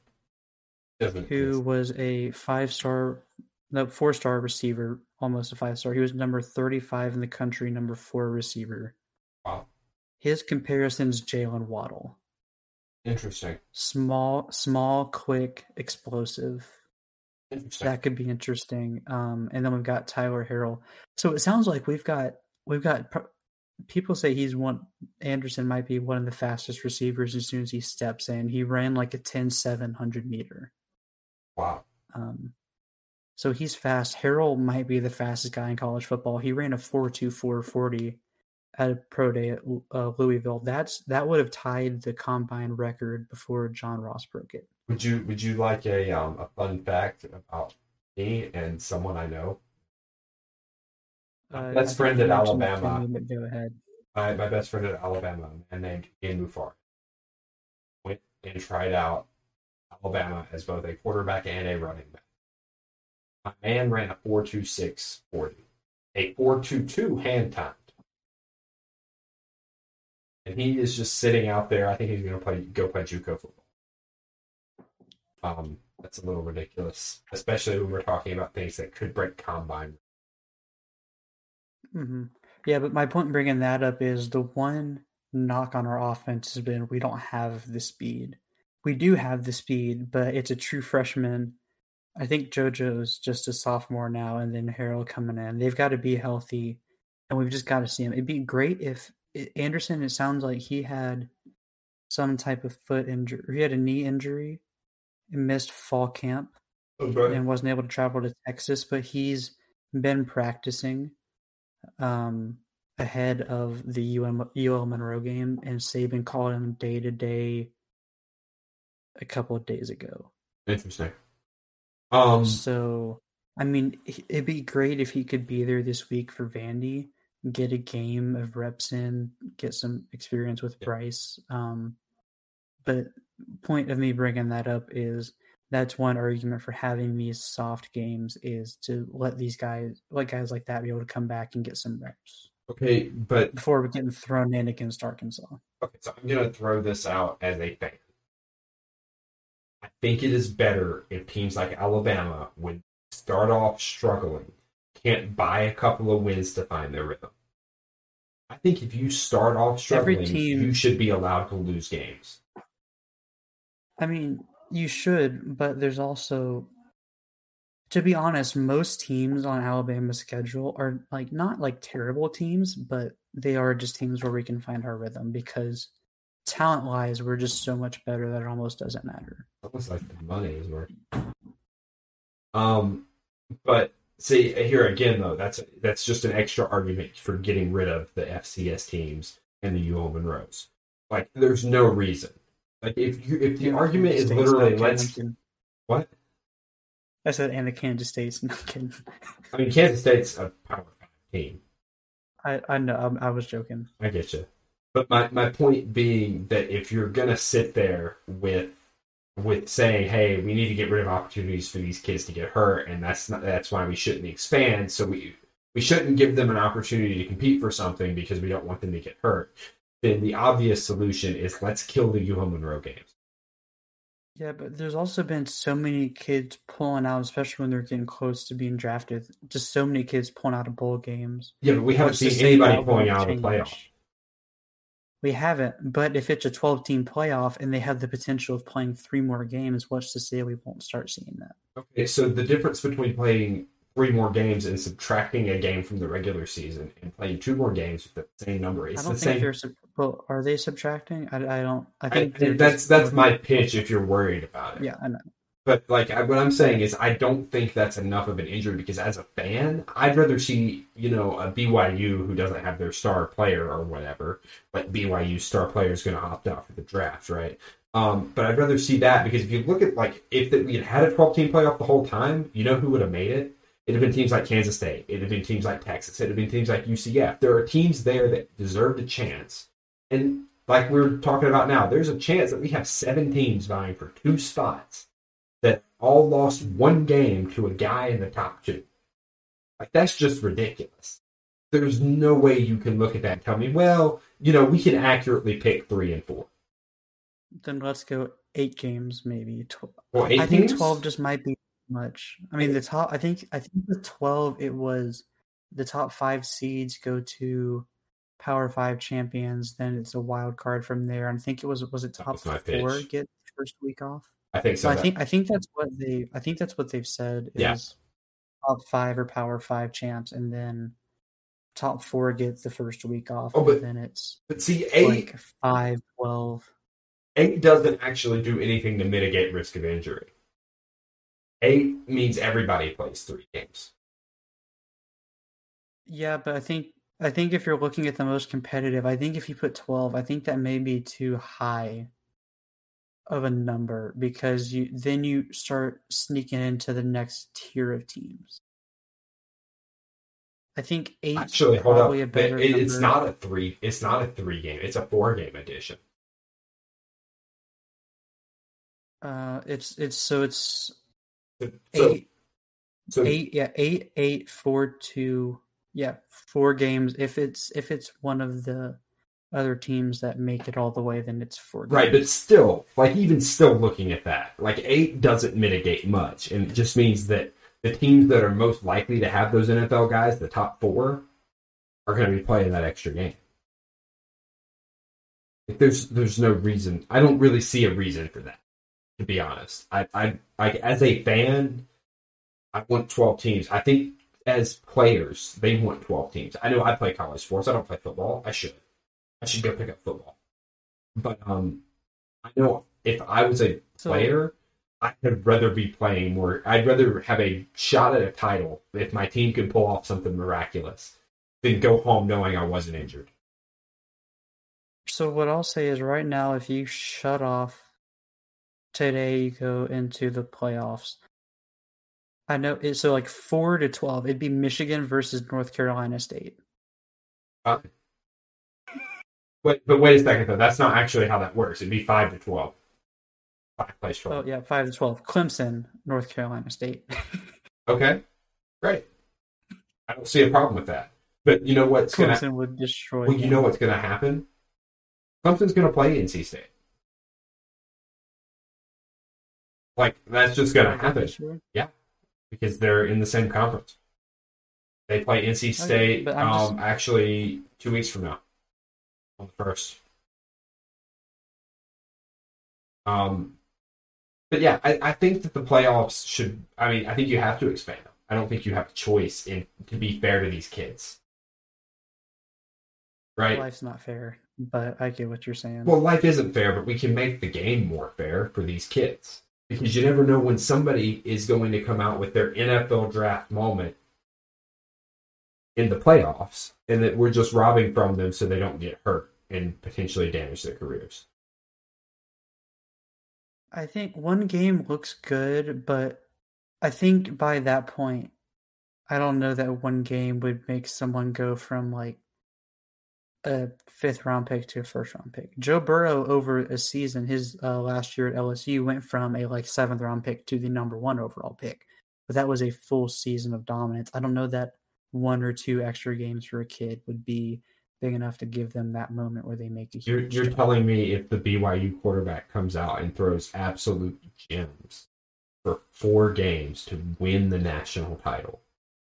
Doesn't who was a five star, no, four star receiver, almost a five star. He was number 35 in the country, number four receiver. wow, His comparison's Jaylen Waddle. interesting. Small, small, quick, explosive. Interesting. That could be interesting. Um, and then we've got Tyler Harrell. So it sounds like we've got we've got people say he's one. Anderson might be one of the fastest receivers as soon as he steps in. He ran like a 10-700 meter. wow. Um, so he's fast. Harrell might be the fastest guy in college football. He ran a 4.2440 at a pro day at uh, Louisville. That's that would have tied the combine record before John Ross broke it. Would you Would you like a um a fun fact about me and someone I know? Uh, Best friend at mentioned it to Alabama. Go ahead. my, my best friend at Alabama, a man named Ian Mufar, went and tried out Alabama as both a quarterback and a running back. My man ran a 4.26 40, a 4.22 hand timed. And he is just sitting out there. I think he's going to play go play JUCO football. Um, that's a little ridiculous, especially when we're talking about things that could break combine. Hmm Yeah, but my point in bringing that up is the one knock on our offense has been we don't have the speed. We do have the speed, but it's a true freshman. I think JoJo's just a sophomore now, and then Harrell coming in. They've got to be healthy, and we've just got to see him. It'd be great if Anderson. It sounds like he had some type of foot injury. He had a knee injury and missed fall camp and wasn't able to travel to Texas, but he's been practicing um, ahead of the UM, UL Monroe game, and Saban called him day to day a couple of days ago. Interesting. Um, So, I mean, it'd be great if he could be there this week for Vandy, get a game of reps in, get some experience with Yeah. Bryce. Um, but point of me bringing that up is that's one argument for having these soft games is to let these guys, let guys like that, be able to come back and get some reps Okay, but before we're getting thrown in against Arkansas. okay, so I'm gonna throw this out as a fan. I think it is better if teams like Alabama, would start off struggling, can't buy a couple of wins to find their rhythm. I think if you start off Every struggling, team- you should be allowed to lose games. I mean, you should, but there's also, to be honest, most teams on Alabama's schedule are like not like terrible teams, but they are just teams where we can find our rhythm because talent wise, we're just so much better that it almost doesn't matter. Almost like the money is working. Um, but see here again though, that's that's just an extra argument for getting rid of the FCS teams and the UL Monroes. Like, there's no reason. Like, if you if the Yeah, argument is literally let's what I said, and the Kansas State's [laughs] not kidding. I mean, Kansas State's a power five team. I I know I, I was joking. I get you. But my, my point being that if you're gonna sit there with with saying, "Hey, we need to get rid of opportunities for these kids to get hurt," and that's not that's why we shouldn't expand. So we we shouldn't give them an opportunity to compete for something because we don't want them to get hurt. Then the obvious solution is let's kill the UL Monroe games. Yeah, but there's also been so many kids pulling out, especially when they're getting close to being drafted. Just so many kids pulling out of bowl games. Yeah, but we haven't seen anybody pulling out of the change? playoff. We haven't, but if it's a 12 team playoff and they have the potential of playing three more games, what's to say we won't start seeing that? Okay, so the difference between playing three more games and subtracting a game from the regular season and playing two more games with the same number, I it's don't the think same. they're. sub- Well, are they subtracting? I, I don't. I I, think they're that's that's my pitch. If you're worried about it, Yeah, I know. But like I, what I'm saying is, I don't think that's enough of an injury because as a fan, I'd rather see you know a BYU who doesn't have their star player or whatever, but BYU star player is going to opt out for the draft, right? Um, but I'd rather see that because if you look at like if that we had had a 12 team playoff the whole time, you know who would have made it? It'd have been teams like Kansas State. It'd have been teams like Texas. It'd have been teams like UCF. There are teams there that deserved a chance, and like we're talking about now, there's a chance that we have seven teams vying for two spots that all lost one game to a guy in the top two. Like that's just ridiculous. There's no way you can look at that and tell me, well, you know, we can accurately pick three and four. Then let's go eight games, maybe. Well, eight I think 12 just might be much. I mean, the top, I think, I think the 12, it was the top five seeds go to Power Five champions. Then it's a wild card from there. I think it was, was it top four pitch. get first week off? I think So so. I that- think, I think that's what they, I think that's what they've said is Yeah. top five or Power Five champs. And then top four get the first week off. Oh, but- and then it's but see, eight like five, 12. eight doesn't actually do anything to mitigate risk of injury. Eight means everybody plays three games. Yeah, but I think I think if you're looking at the most competitive, I think if you put 12, I think that may be too high of a number because you then you start sneaking into the next tier of teams. I think eight Actually, hold up. probably a better It- it's number. not a three. It's not a three game. It's a four game edition. Uh, it's it's so it's [laughs] So, eight so eight yeah eight eight four two yeah four games if it's if it's one of the other teams that make it all the way then it's four games. Right, but still, like even still looking at that, like eight doesn't mitigate much, and it just means that the teams that are most likely to have those NFL guys, the top four, are going to be playing that extra game. Like there's there's no reason. I don't really see a reason for that. To be honest, I I like as a fan, I want twelve teams. I think as players, they want twelve teams. I know I play college sports. I don't play football. I should. I should go pick up football. But um, I know if I was a So- player, I'd rather be playing more. I'd rather have a shot at a title if my team could pull off something miraculous than go home knowing I wasn't injured. So what I'll say is right now, if you shut off today, you go into the playoffs. I know it's so like four to twelve. It'd be Michigan versus North Carolina State. Uh, but but wait a second though. That's not actually how that works. It'd be five to twelve. Five plays twelve. Oh yeah, five to twelve. Clemson, North Carolina State. [laughs] Okay, great. I don't see a problem with that. But you know what's gonna Clemson would destroy. well, you know what's gonna happen? Clemson's gonna play NC State. Like that's just gonna happen Sure. because they're in the same conference. They play NC State but I'm just- um, actually two weeks from now, on the first. Um, but yeah, I, I think that the playoffs should. I mean, I think you have to expand them. I don't think you have a choice in to be fair to these kids, right? Life's not fair, but I get what you're saying. Well, life isn't fair, but we can make the game more fair for these kids because you never know when somebody is going to come out with their NFL draft moment in the playoffs, and that we're just robbing from them so they don't get hurt and potentially damage their careers. I think one game looks good, but I think by that point, I don't know that one game would make someone go from like a fifth round pick to a first round pick. Joe Burrow over a season, his uh, last year at LSU went from a like seventh round pick to the number one overall pick, but that was a full season of dominance. I don't know that one or two extra games for a kid would be big enough to give them that moment where they make a huge. You're, you're telling me if the BYU quarterback comes out and throws absolute gems for four games to win the national title,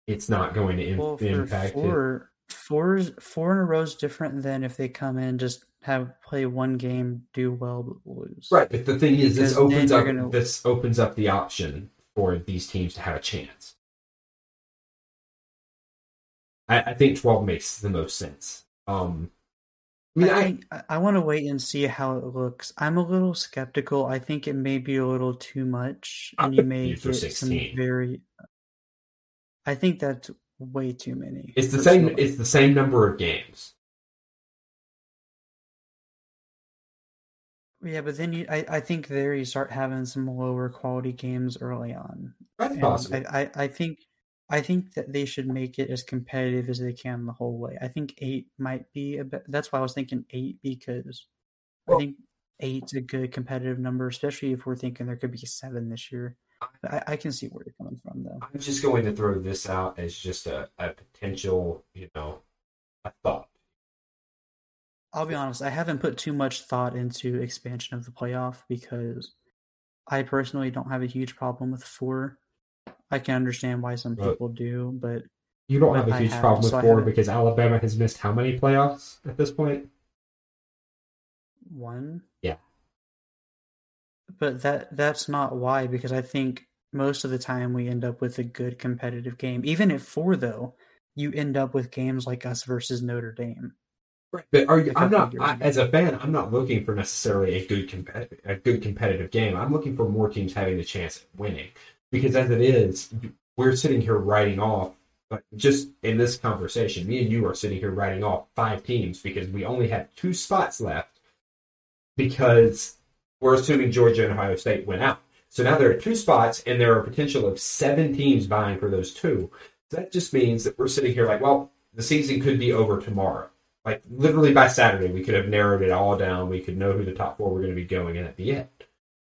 it's not going to Well, impact it. four, four, four in a row is different than if they come in just have play one game, do well, but lose. Right, but the thing is, this Because then opens up gonna- this opens up the option for these teams to have a chance. I, I think twelve makes the most sense. Um, I mean, I, I, think, I, I want to wait and see how it looks. I'm a little skeptical. I think it may be a little too much, and you may get some very. I think that's way too many. it's the same. It's the same number of games. Yeah, but then you, I, I think there you start having some lower quality games early on. That's And possible. I, I, I think I think that they should make it as competitive as they can the whole way. I think eight might be a bit. That's why I was thinking eight because Well- I think eight's a good competitive number, especially if we're thinking there could be seven this year. But I, I can see where you're coming from though. I'm just going to throw this out as just a, a potential, you know, a thought. I'll be honest, I haven't put too much thought into expansion of the playoff because I personally don't have a huge problem with four. I can understand why some people do, but You don't But have a huge problem with so four because Alabama has missed how many playoffs at this point? one. But that that's not why because I think most of the time we end up with a good competitive game. Even at four though, you end up with games like us versus Notre Dame. Right, but are you? I'm not. I, as a fan, I'm not looking for necessarily a good competitive, a good competitive game. I'm looking for more teams having the chance at winning. Because as it is, we're sitting here writing off. But just in this conversation, me and you are sitting here writing off five teams because we only have two spots left. Because we're assuming Georgia and Ohio State went out. So now there are two spots, and there are a potential of seven teams vying for those two. So that just means that we're sitting here like, well, the season could be over tomorrow like literally by Saturday, we could have narrowed it all down. We could know who the top four were going to be going in at the end.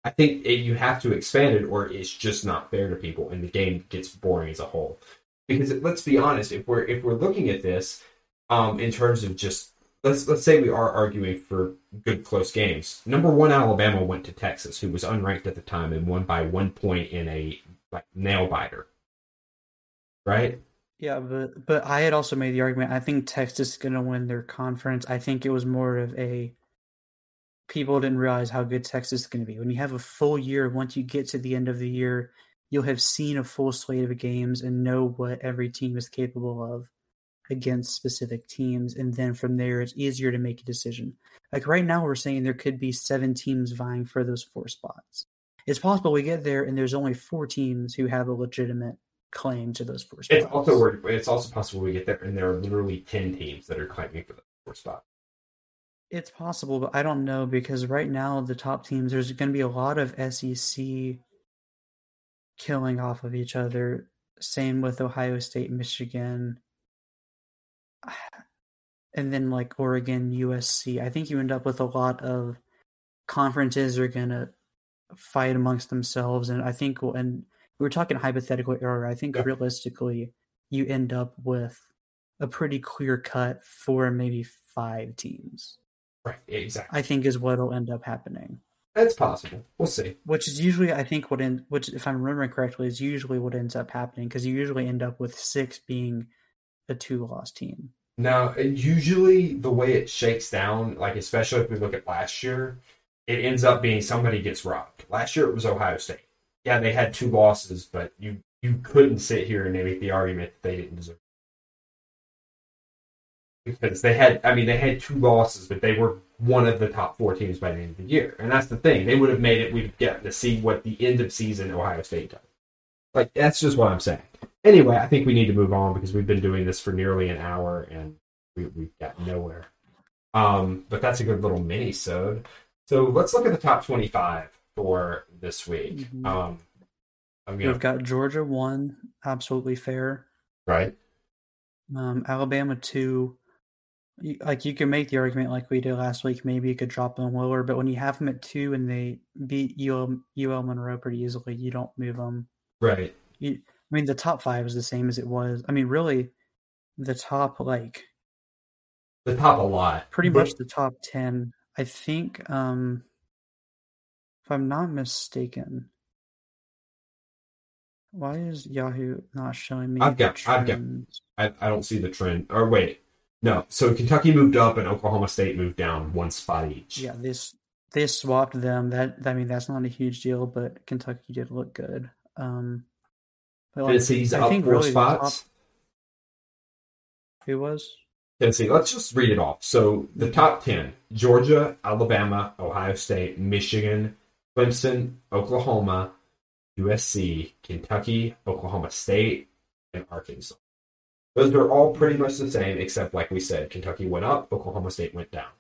I think it, you have to expand it, or it's just not fair to people, and the game gets boring as a whole. Because let's be honest, if we're if we're looking at this um, in terms of just let's let's say we are arguing for good close games. Number one, Alabama went to Texas, who was unranked at the time, and won by one point in a like nail biter. Right? Yeah, but but I had also made the argument. I think Texas is going to win their conference. I think it was more of a people didn't realize how good Texas is going to be. When you have a full year, once you get to the end of the year, you'll have seen a full slate of games and know what every team is capable of against specific teams, and then from there, it's easier to make a decision. Like right now, we're saying there could be seven teams vying for those four spots. It's possible we get there and there's only four teams who have a legitimate claim to those four spots. It's also it's also possible we get there, and there are literally ten teams that are claiming for the four spot. It's possible, but I don't know because right now the top teams there's going to be a lot of SEC killing off of each other. Same with Ohio State, Michigan. [sighs] and then like Oregon, USC. I think you end up with a lot of conferences are gonna fight amongst themselves, and I think and we were talking hypothetical error. I think Yeah. realistically, you end up with a pretty clear cut for maybe five teams. Right, exactly. I think is what'll end up happening. That's possible. We'll see. Which is usually, I think, what in which, if I'm remembering correctly, is usually what ends up happening because you usually end up with six being a two-loss team. Now, usually the way it shakes down, like especially if we look at last year, it ends up being somebody gets robbed. Last year it was Ohio State. Yeah, they had two losses, but you you couldn't sit here and make the argument that they didn't deserve. it. Because they had, I mean, they had two losses, but they were one of the top four teams by the end of the year, and that's the thing. They would have made it. We'd get to see what the end of season Ohio State does. Like that's just what I'm saying. Anyway, I think we need to move on because we've been doing this for nearly an hour and we, we've got nowhere. Um, but that's a good little mini sode. So let's look at the top 25 for this week. Mhm. Um, I'm gonna We've got Georgia one, absolutely fair. right. Um, Alabama two. Like you can make the argument like we did last week. Maybe you could drop them lower, but when you have them at two and they beat UL, UL Monroe pretty easily, you don't move them. Right. I mean, the top five is the same as it was. I mean, really, the top like The top a lot. pretty But- much the top 10 i think um if i'm not mistaken why is yahoo not showing me I've got- I've got- I, I don't see the trend. Or wait. No. So Kentucky moved up and Oklahoma State moved down one spot each. yeah this they swapped them that i mean that's not a huge deal but kentucky did look good um but like, Tennessee's I up four really spots. who was Tennessee. Let's just read it off. So the top 10 Georgia, Alabama, Ohio State, Michigan, Clemson, Oklahoma, USC, Kentucky, Oklahoma State, and Arkansas. Those are all pretty much the same, except like we said, Kentucky went up, Oklahoma State went down.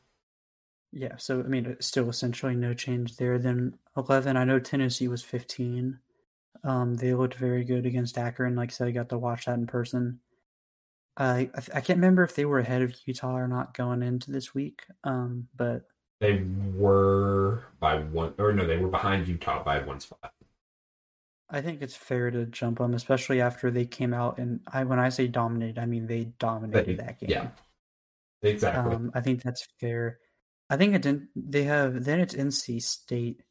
Yeah, so I mean, it's still essentially no change there. Then eleven, I know Tennessee was fifteen. Um, they looked very good against Akron. Like I said, I got to watch that in person. I I, I can't remember if they were ahead of Utah or not going into this week. Um, but They were by one, or no, they were behind Utah by one spot. I think it's fair to jump them, especially after they came out and I when I say dominated, I mean they dominated that game. Yeah, exactly. Um, I think that's fair. I think it didn't. They have then it's NC State.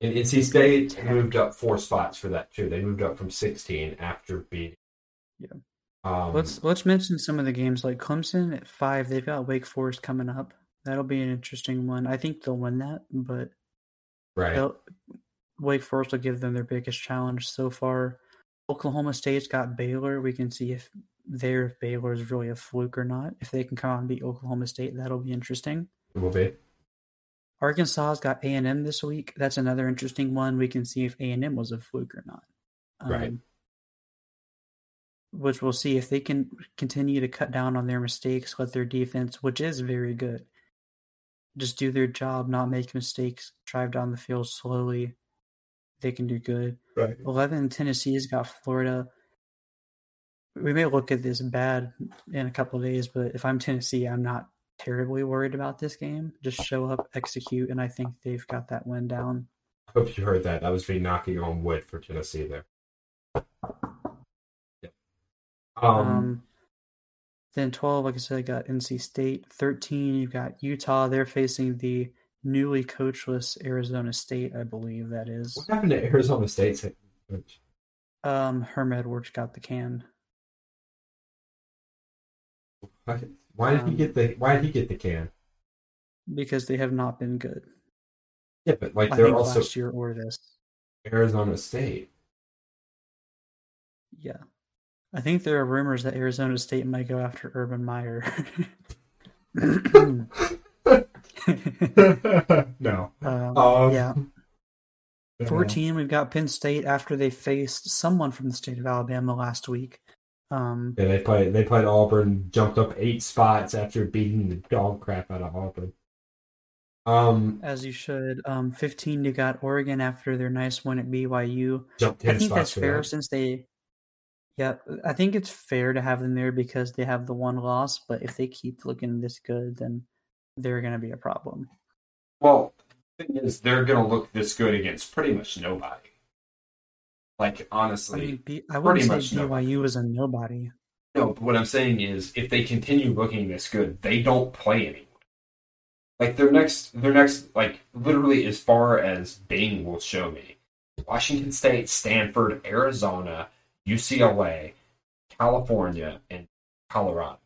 And NC State moved up four spots for that too. They moved up from 16 after beating. Yeah. Um, Let's let's mention some of the games like Clemson at five. They've got Wake Forest coming up. That'll be an interesting one. I think they'll win that, but right. they'll, Wake Forest will give them their biggest challenge so far. Oklahoma State's got Baylor. We can see if there if Baylor is really a fluke or not. If they can come out and beat Oklahoma State, that'll be interesting. It will be. Arkansas's got A and M this week. That's another interesting one. We can see if A and M was a fluke or not. Right. Um, Which we'll see if they can continue to cut down on their mistakes, let their defense, which is very good, just do their job, not make mistakes, drive down the field slowly. They can do good. Right. 11 Tennessee's got Florida. We may look at this bad in a couple of days, but if I'm Tennessee, I'm not terribly worried about this game. Just show up, execute, and I think they've got that win down. I hope you heard that. That was me knocking on wood for Tennessee there. Yeah. Um, Um, then 12, like I said, I got NC State. 13, you've got Utah. They're facing the newly coachless Arizona State, I believe that is. what happened to Arizona State's coach? Um, Herm Edwards got the can. Why, why did he Um, get the Why did he get the can? because they have not been good. Yeah, but like I they're also last year or this. Arizona State. Yeah. I think there are rumors that Arizona State might go after Urban Meyer. [laughs] [laughs] um, no. Um, yeah. 14, we've got Penn State after they faced someone from the state of Alabama last week. Um, Yeah, they played. They played Auburn. Jumped up eight spots after beating the dog crap out of Auburn. Um, as you should. Um, 15, you got Oregon after their nice win at BYU. jumped I think spots that's fair that. since they, Yeah, I think it's fair to have them there because they have the one loss. But if they keep looking this good, then they're going to be a problem. Well, the thing is, they're going to look this good against pretty much nobody. Like I honestly, mean, B- I wouldn't pretty say much nobody. BYU was a nobody. no. But what I'm saying is, if they continue looking this good, they don't play anyone. Like their next, their next, like literally as far as Bing will show me, Washington State, Stanford, Arizona, UCLA, California, and Colorado.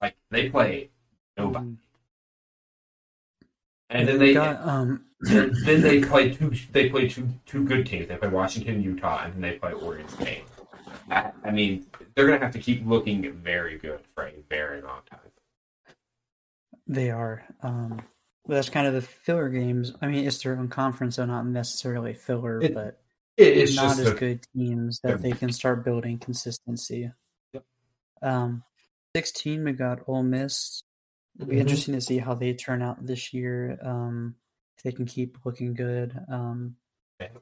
Like they play nobody, Um, and then they got um, then then they play two. They play two two good teams. They play Washington, Utah, and then they play Oregon State. I, I mean, they're gonna have to keep looking very good for a very long time. they are. Um, but that's kind of the filler games. I mean, it's their own conference, so not necessarily filler, It- but it's not just as a, good teams that they can start building consistency. Yep. Um, sixteen, we got Ole Miss. It'll be Mhm. interesting to see how they turn out this year. Um, they can keep looking good. Um,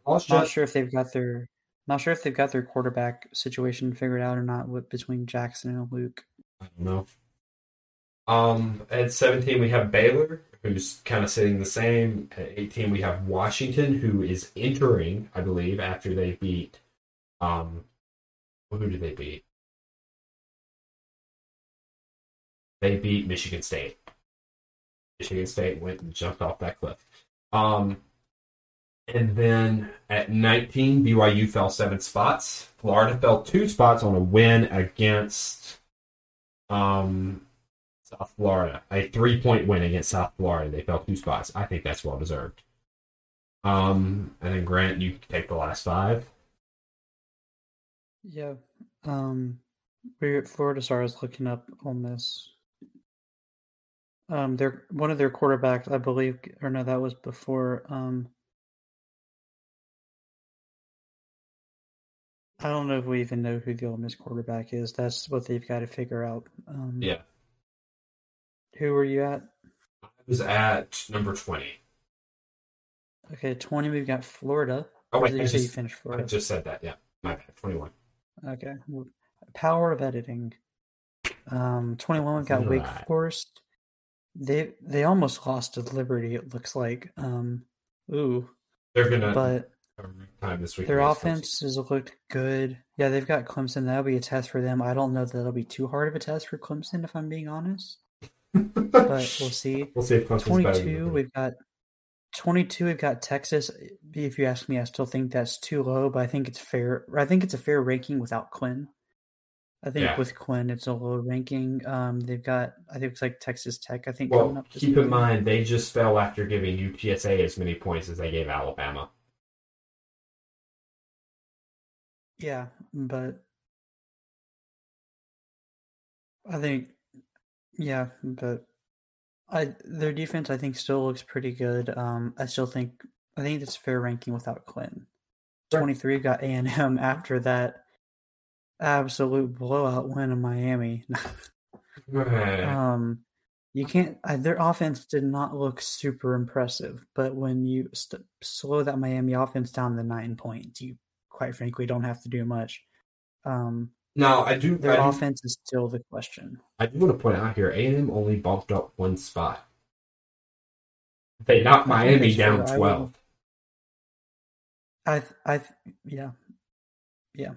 not sure if they've got their not sure if they've got their quarterback situation figured out or not with between Jaxson and Luke. I don't know. Um, at 17 we have Baylor, who's kind of sitting the same. At 18 we have Washington, who is entering, I believe, after they beat. Um, who did they beat? They beat Michigan State. Michigan State went and jumped off that cliff. Um, and then at 19, BYU fell seven spots. Florida fell two spots on a win against um, South Florida. A three point win against South Florida. They fell two spots. I think that's well deserved. Um, and then Grant, you can take the last five. Yeah. Um, we're at Florida Stars looking up Ole Miss. Um, their one of their quarterbacks, I believe, or no, that was before. Um, I don't know if we even know who the Ole Miss quarterback is. That's what they've got to figure out. Um, Yeah. Who were you at? I was at number 20. Okay, twenty. We've got Florida. Oh, wait, I you say you just, finished I just said that. Yeah. My bad. 21. Okay. Power of editing. Um, 21 we've got Wake Right. Forest. They they almost lost to Liberty. It looks like. Um, ooh, They're going to but time this week. their against Clemson. offense has looked good. Yeah, they've got Clemson. That'll be a test for them. I don't know that that'll be too hard of a test for Clemson, if I'm being honest. But we'll [laughs] see. We'll see if Clemson's better than 22, we've got 22. We've got Texas. If you ask me, I still think that's too low, but I think it's fair. I think it's a fair ranking without Quinn. I think Yeah. with Quinn, it's a low ranking. Um, they've got. I think it's like Texas Tech. I think Well, coming up. this keep in mind they just fell after giving UTSA as many points as they gave Alabama. Yeah, but I think, yeah, but I their defense I think still looks pretty good. Um, I still think I think it's fair ranking without Quinn. Sure. Twenty three got A and M [laughs] after that absolute blowout win in Miami. [laughs] um, you can't. Their offense did not look super impressive, but when you st- slow that Miami offense down to nine points, you quite frankly don't have to do much. Um, now I do. their I do, offense is still the question. I do want to point out here, A and M only bumped up one spot. They knocked Miami down. I twelve. I, th- I, th- yeah, yeah.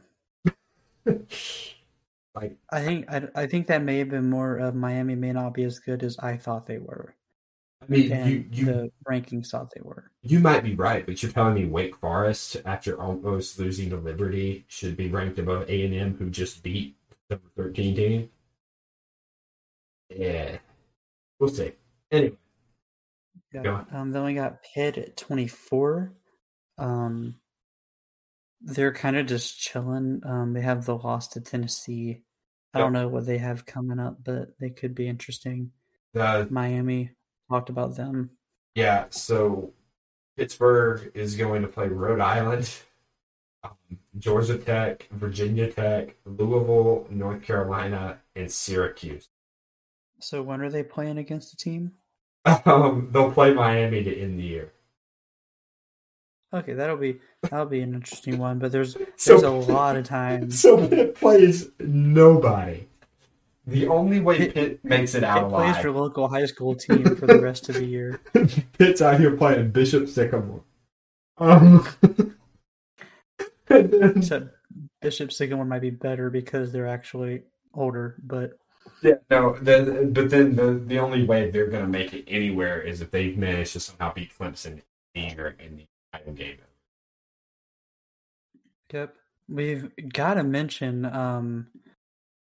[laughs] like I think I, I think that may have been more of Miami may not be as good as I thought they were, I mean, you you the rankings thought they were. you might be right, but you're telling me Wake Forest, after almost losing to Liberty, should be ranked above A and M, who just beat number thirteen team. Yeah, we'll see. Anyway, Yeah. Um, then we got Pitt at 24. Um, they're kind of just chilling. Um, they have the loss to Tennessee. I Yep. don't know what they have coming up, but they could be interesting. the Miami talked about them. Yeah, so Pittsburgh is going to play Rhode Island, um, Georgia Tech, Virginia Tech, Louisville, North Carolina, and Syracuse. So when are they playing against the team? [laughs] Um, they'll play Miami to end the year. Okay, that'll be that'll be an interesting one. But there's [laughs] So- there's a lot of time. [laughs] So Pitt plays nobody. The only way Pitt- Pitt makes it out It plays alive, your local high school team for the rest of the year. [laughs] Pitt's out here playing Bishop Sycamore. Um, then- Except Bishop Sycamore might be better because they're actually older. But yeah, no, the, but then the, the only way they're going to make it anywhere is if they manage to somehow beat Clemson in the title game. Yep. We've got to mention um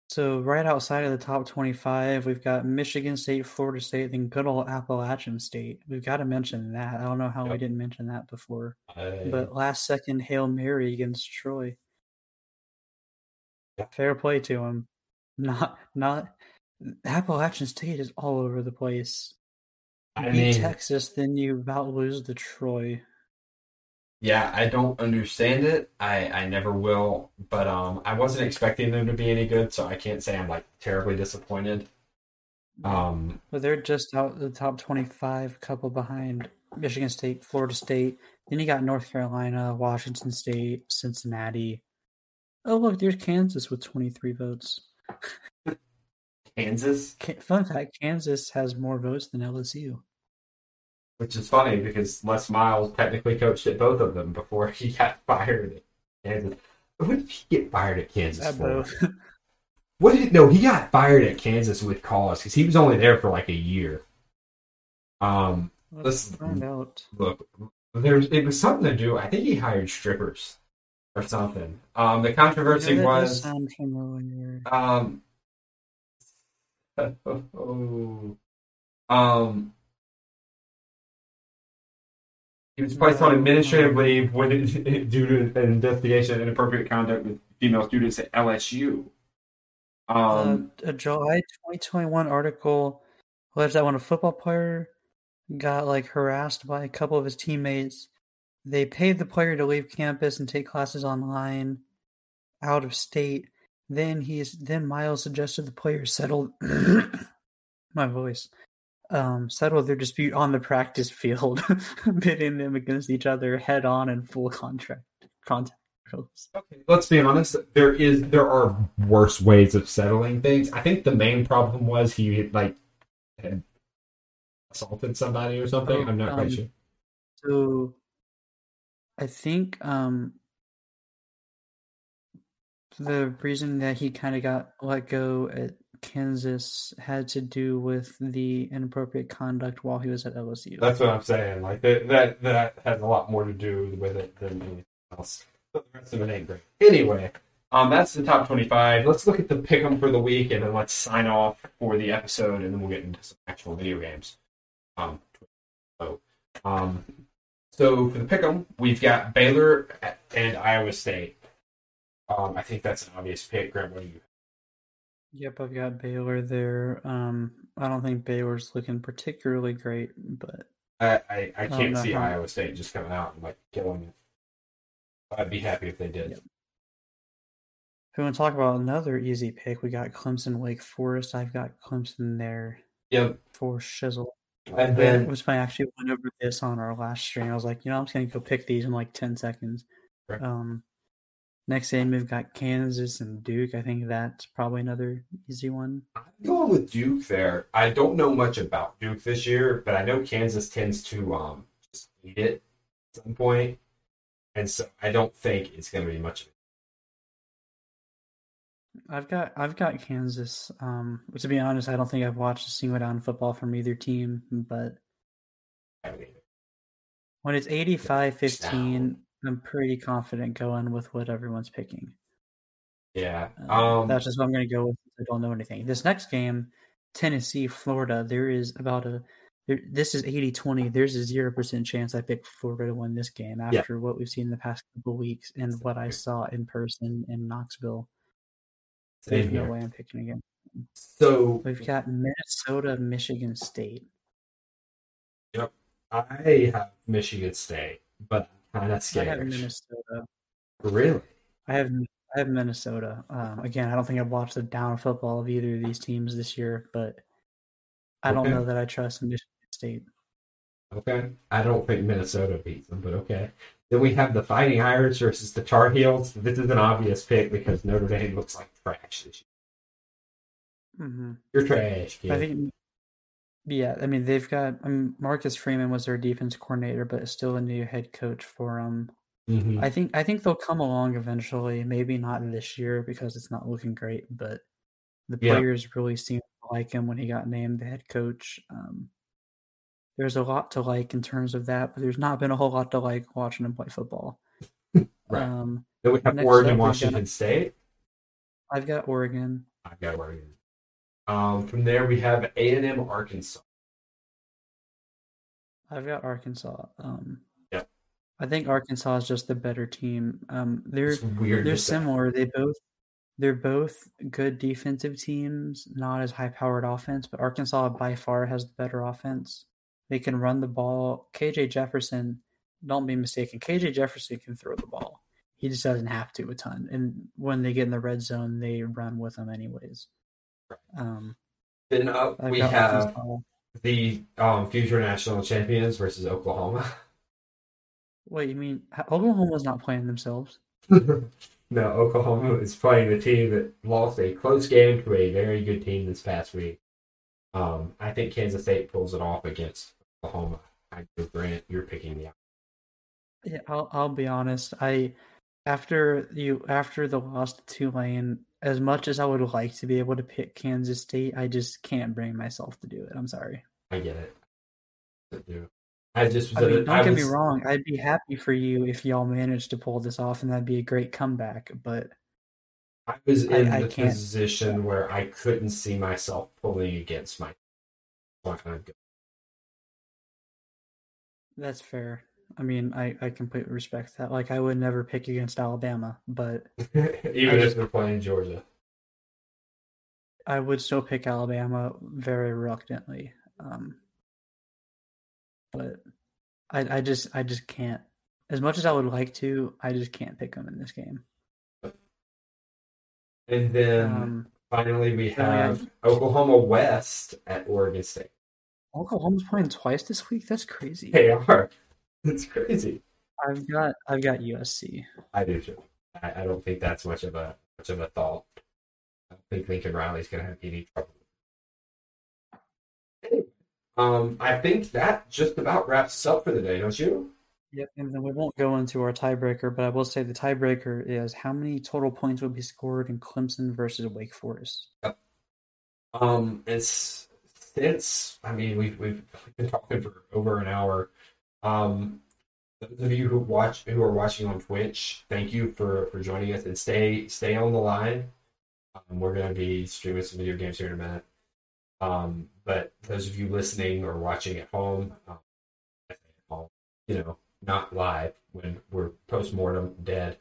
so right outside of the top 25, we've got Michigan State, Florida State, then good old Appalachian State. We've got to mention that. I don't know how we didn't mention that before. I- But last second Hail Mary against Troy. Yeah. Fair play to him. Not not Appalachian State is all over the place. I mean, Texas, then you about lose the Troy. Yeah, I don't understand it. I I never will. But um, I wasn't expecting them to be any good, so I can't say I'm like terribly disappointed. Um, But they're just out the top 25, couple behind Michigan State, Florida State. Then you got North Carolina, Washington State, Cincinnati. Oh, look, there's Kansas with 23 votes. [laughs] Kansas, Fun fact Kansas has more votes than LSU. Which is funny because Les Miles technically coached at both of them before [laughs] he got fired at Kansas. What did he get fired at Kansas for? [laughs] What did no? He got fired at Kansas with cause because he was only there for like a year. Um, Let's Let's- find out. look, there's it was something to do. I think he hired strippers or something. Um, the controversy was um, [laughs] oh, um, he was placed on administrative leave when [laughs] it, due to an investigation of inappropriate conduct with female students at LSU. Um, uh, a July 2021 article alleged that when a football player got like harassed by a couple of his teammates, they paid the player to leave campus and take classes online out of state. Then he's then Miles suggested the player settle [coughs] my voice. Um, settle their dispute on the practice field, [laughs] pitting them against each other head on in full contract contact drills. Okay, let's be honest. There is there are worse ways of settling things. I think the main problem was he like had assaulted somebody or something. Oh, I'm not quite um, sure. So I think um the reason that he kind of got let go at Kansas had to do with the inappropriate conduct while he was at LSU. That's what I'm saying. Like that that that has a lot more to do with it than anything else. The rest of it ain't great. Anyway, um, that's the top 25. Let's look at the pick 'em for the week, and then let's sign off for the episode, and then we'll get into some actual video games. Um, so, um, so for the pick 'em, we've got Baylor and Iowa State. Um, I think that's an obvious pick. Grant, what do you? Yep, I've got Baylor there. Um, I don't think Baylor's looking particularly great, but I I, I Oh, can't no, see. Iowa State just coming out and like killing it. I'd be happy if they did. Yep. if we want to talk about another easy pick, we got Clemson, Wake Forest. I've got Clemson there Yep. for Shizzle. And then was. I actually went over this on our last stream. I was like, you know, I'm just gonna go pick these in like ten seconds. Right. Um, next game we've got Kansas and Duke. I think that's probably another easy one. I'm going with Duke there. I don't know much about Duke this year, but I know Kansas tends to um just eat it at some point, and so I don't think it's going to be much. of I've got I've got Kansas. Um, to be honest, I don't think I've watched a single down football from either team, but when it's 85-15, I'm pretty confident going with what everyone's picking. Yeah. Uh, Um. that's just what I'm going to go with. I don't know anything. This next game, Tennessee, Florida, there is about a. There, this is 80 20. There's a 0% chance I pick Florida to win this game Yeah. after what we've seen in the past couple weeks and what I saw in person in Knoxville. There's Same no here. way I'm picking again. So We've got Minnesota, Michigan State. Yep, I have Michigan State, but I'm kind of I have. Minnesota. Really? I have I have Minnesota. Um, again, I don't think I've watched the down football of either of these teams this year, but I don't know that I trust Michigan State. Okay. I don't think Minnesota beats them, but okay. Then we have the Fighting Irish versus the Tar Heels. This is an obvious pick because Notre Dame looks like trash this year. hmm You're trash, kid. I think, yeah, I mean they've got. I mean, Marcus Freeman was their defense coordinator, but is still a new head coach for them. Mhm. I think I think they'll come along eventually. Maybe not this year because it's not looking great, but the Yeah. players really seemed to like him when he got named the head coach. Um, there's a lot to like in terms of that, but there's not been a whole lot to like watching him play football. [laughs] Right. Um, Then we have Oregon, up, we got- Washington State. I've got Oregon. I've got Oregon. Um, from there, we have A and M, Arkansas. I've got Arkansas. Um, Yep. I think Arkansas is just the better team. Um, they're weird. they're similar. They both they're both good defensive teams, not as high powered offense, but Arkansas by far has the better offense. They can run the ball. KJ Jefferson, don't be mistaken, KJ Jefferson can throw the ball. He just doesn't have to a ton. And when they get in the red zone, they run with them anyways. Um, Then up I've we have the um, future national champions versus Oklahoma. [laughs] Wait, you mean Oklahoma's not playing themselves? [laughs] no, Oklahoma is playing the team that lost a close game to a very good team this past week. Um, I think Kansas State pulls it off against Oklahoma. I Grant, you're picking the. Yeah, I'll I'll be honest. I after you after the loss to Tulane, as much as I would like to be able to pick Kansas State, I just can't bring myself to do it. I'm sorry. I get it. I do. I just I mean, uh, don't I get was- me wrong. I'd be happy for you if y'all managed to pull this off, and that'd be a great comeback. But I was in I the position where I couldn't see myself pulling against my. Not gonna go. that's fair. I mean, I I completely respect that. Like, I would never pick against Alabama, but [laughs] Even if they're playing Georgia. I would still pick Alabama very reluctantly. Um, but I I just I just can't. As much as I would like to, I just can't pick them in this game. And then Um, finally, we then we have- have Oklahoma West at Oregon State. Oklahoma's playing twice this week. That's crazy. They are. It's crazy. I've got I've got USC. I do too. I, I don't think that's much of a much of a thought. I don't think Lincoln Riley's going to have any trouble. Um, I think that just about wraps us up for the day, don't you? Yep, and then we won't go into our tiebreaker, but I will say the tiebreaker is how many total points will be scored in Clemson versus Wake Forest. Yep. Um, it's since I mean we've we've been talking for over an hour. Um, those of you who watch who are watching on Twitch, thank you for for joining us and stay stay on the line. Um, we're gonna be streaming some video games here in a minute. Um, but those of you listening or watching at home, um, you know, not live when we're post mortem dead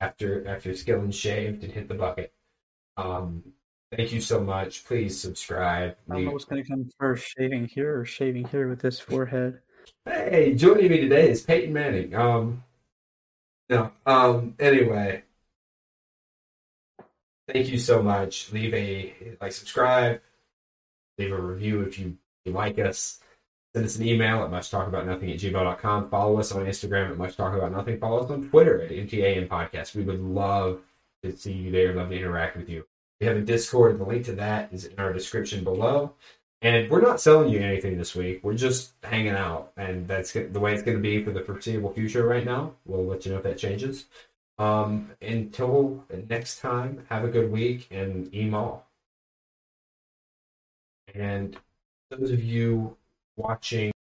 after after Skillen shaved and hit the bucket. Um, Thank you so much. Please subscribe. I don't know what's going to come first, shaving here or shaving here with this forehead. Hey, joining me today is Peyton Manning. Um, no. Um. Anyway, thank you so much. Leave a like, subscribe, leave a review if you, you like us. Send us an email at muchtalkaboutnothing at gmail.com. Follow us on Instagram at muchtalkaboutnothing. Follow us on Twitter at MTAN Podcast. We would love to see you there. Love to interact with you. We have a Discord. The link to that is in our description below. And we're not selling you anything this week. We're just hanging out, and that's the way it's going to be for the foreseeable future. Right now, we'll let you know if that changes. Um, until next time, have a good week and email. And those of you watching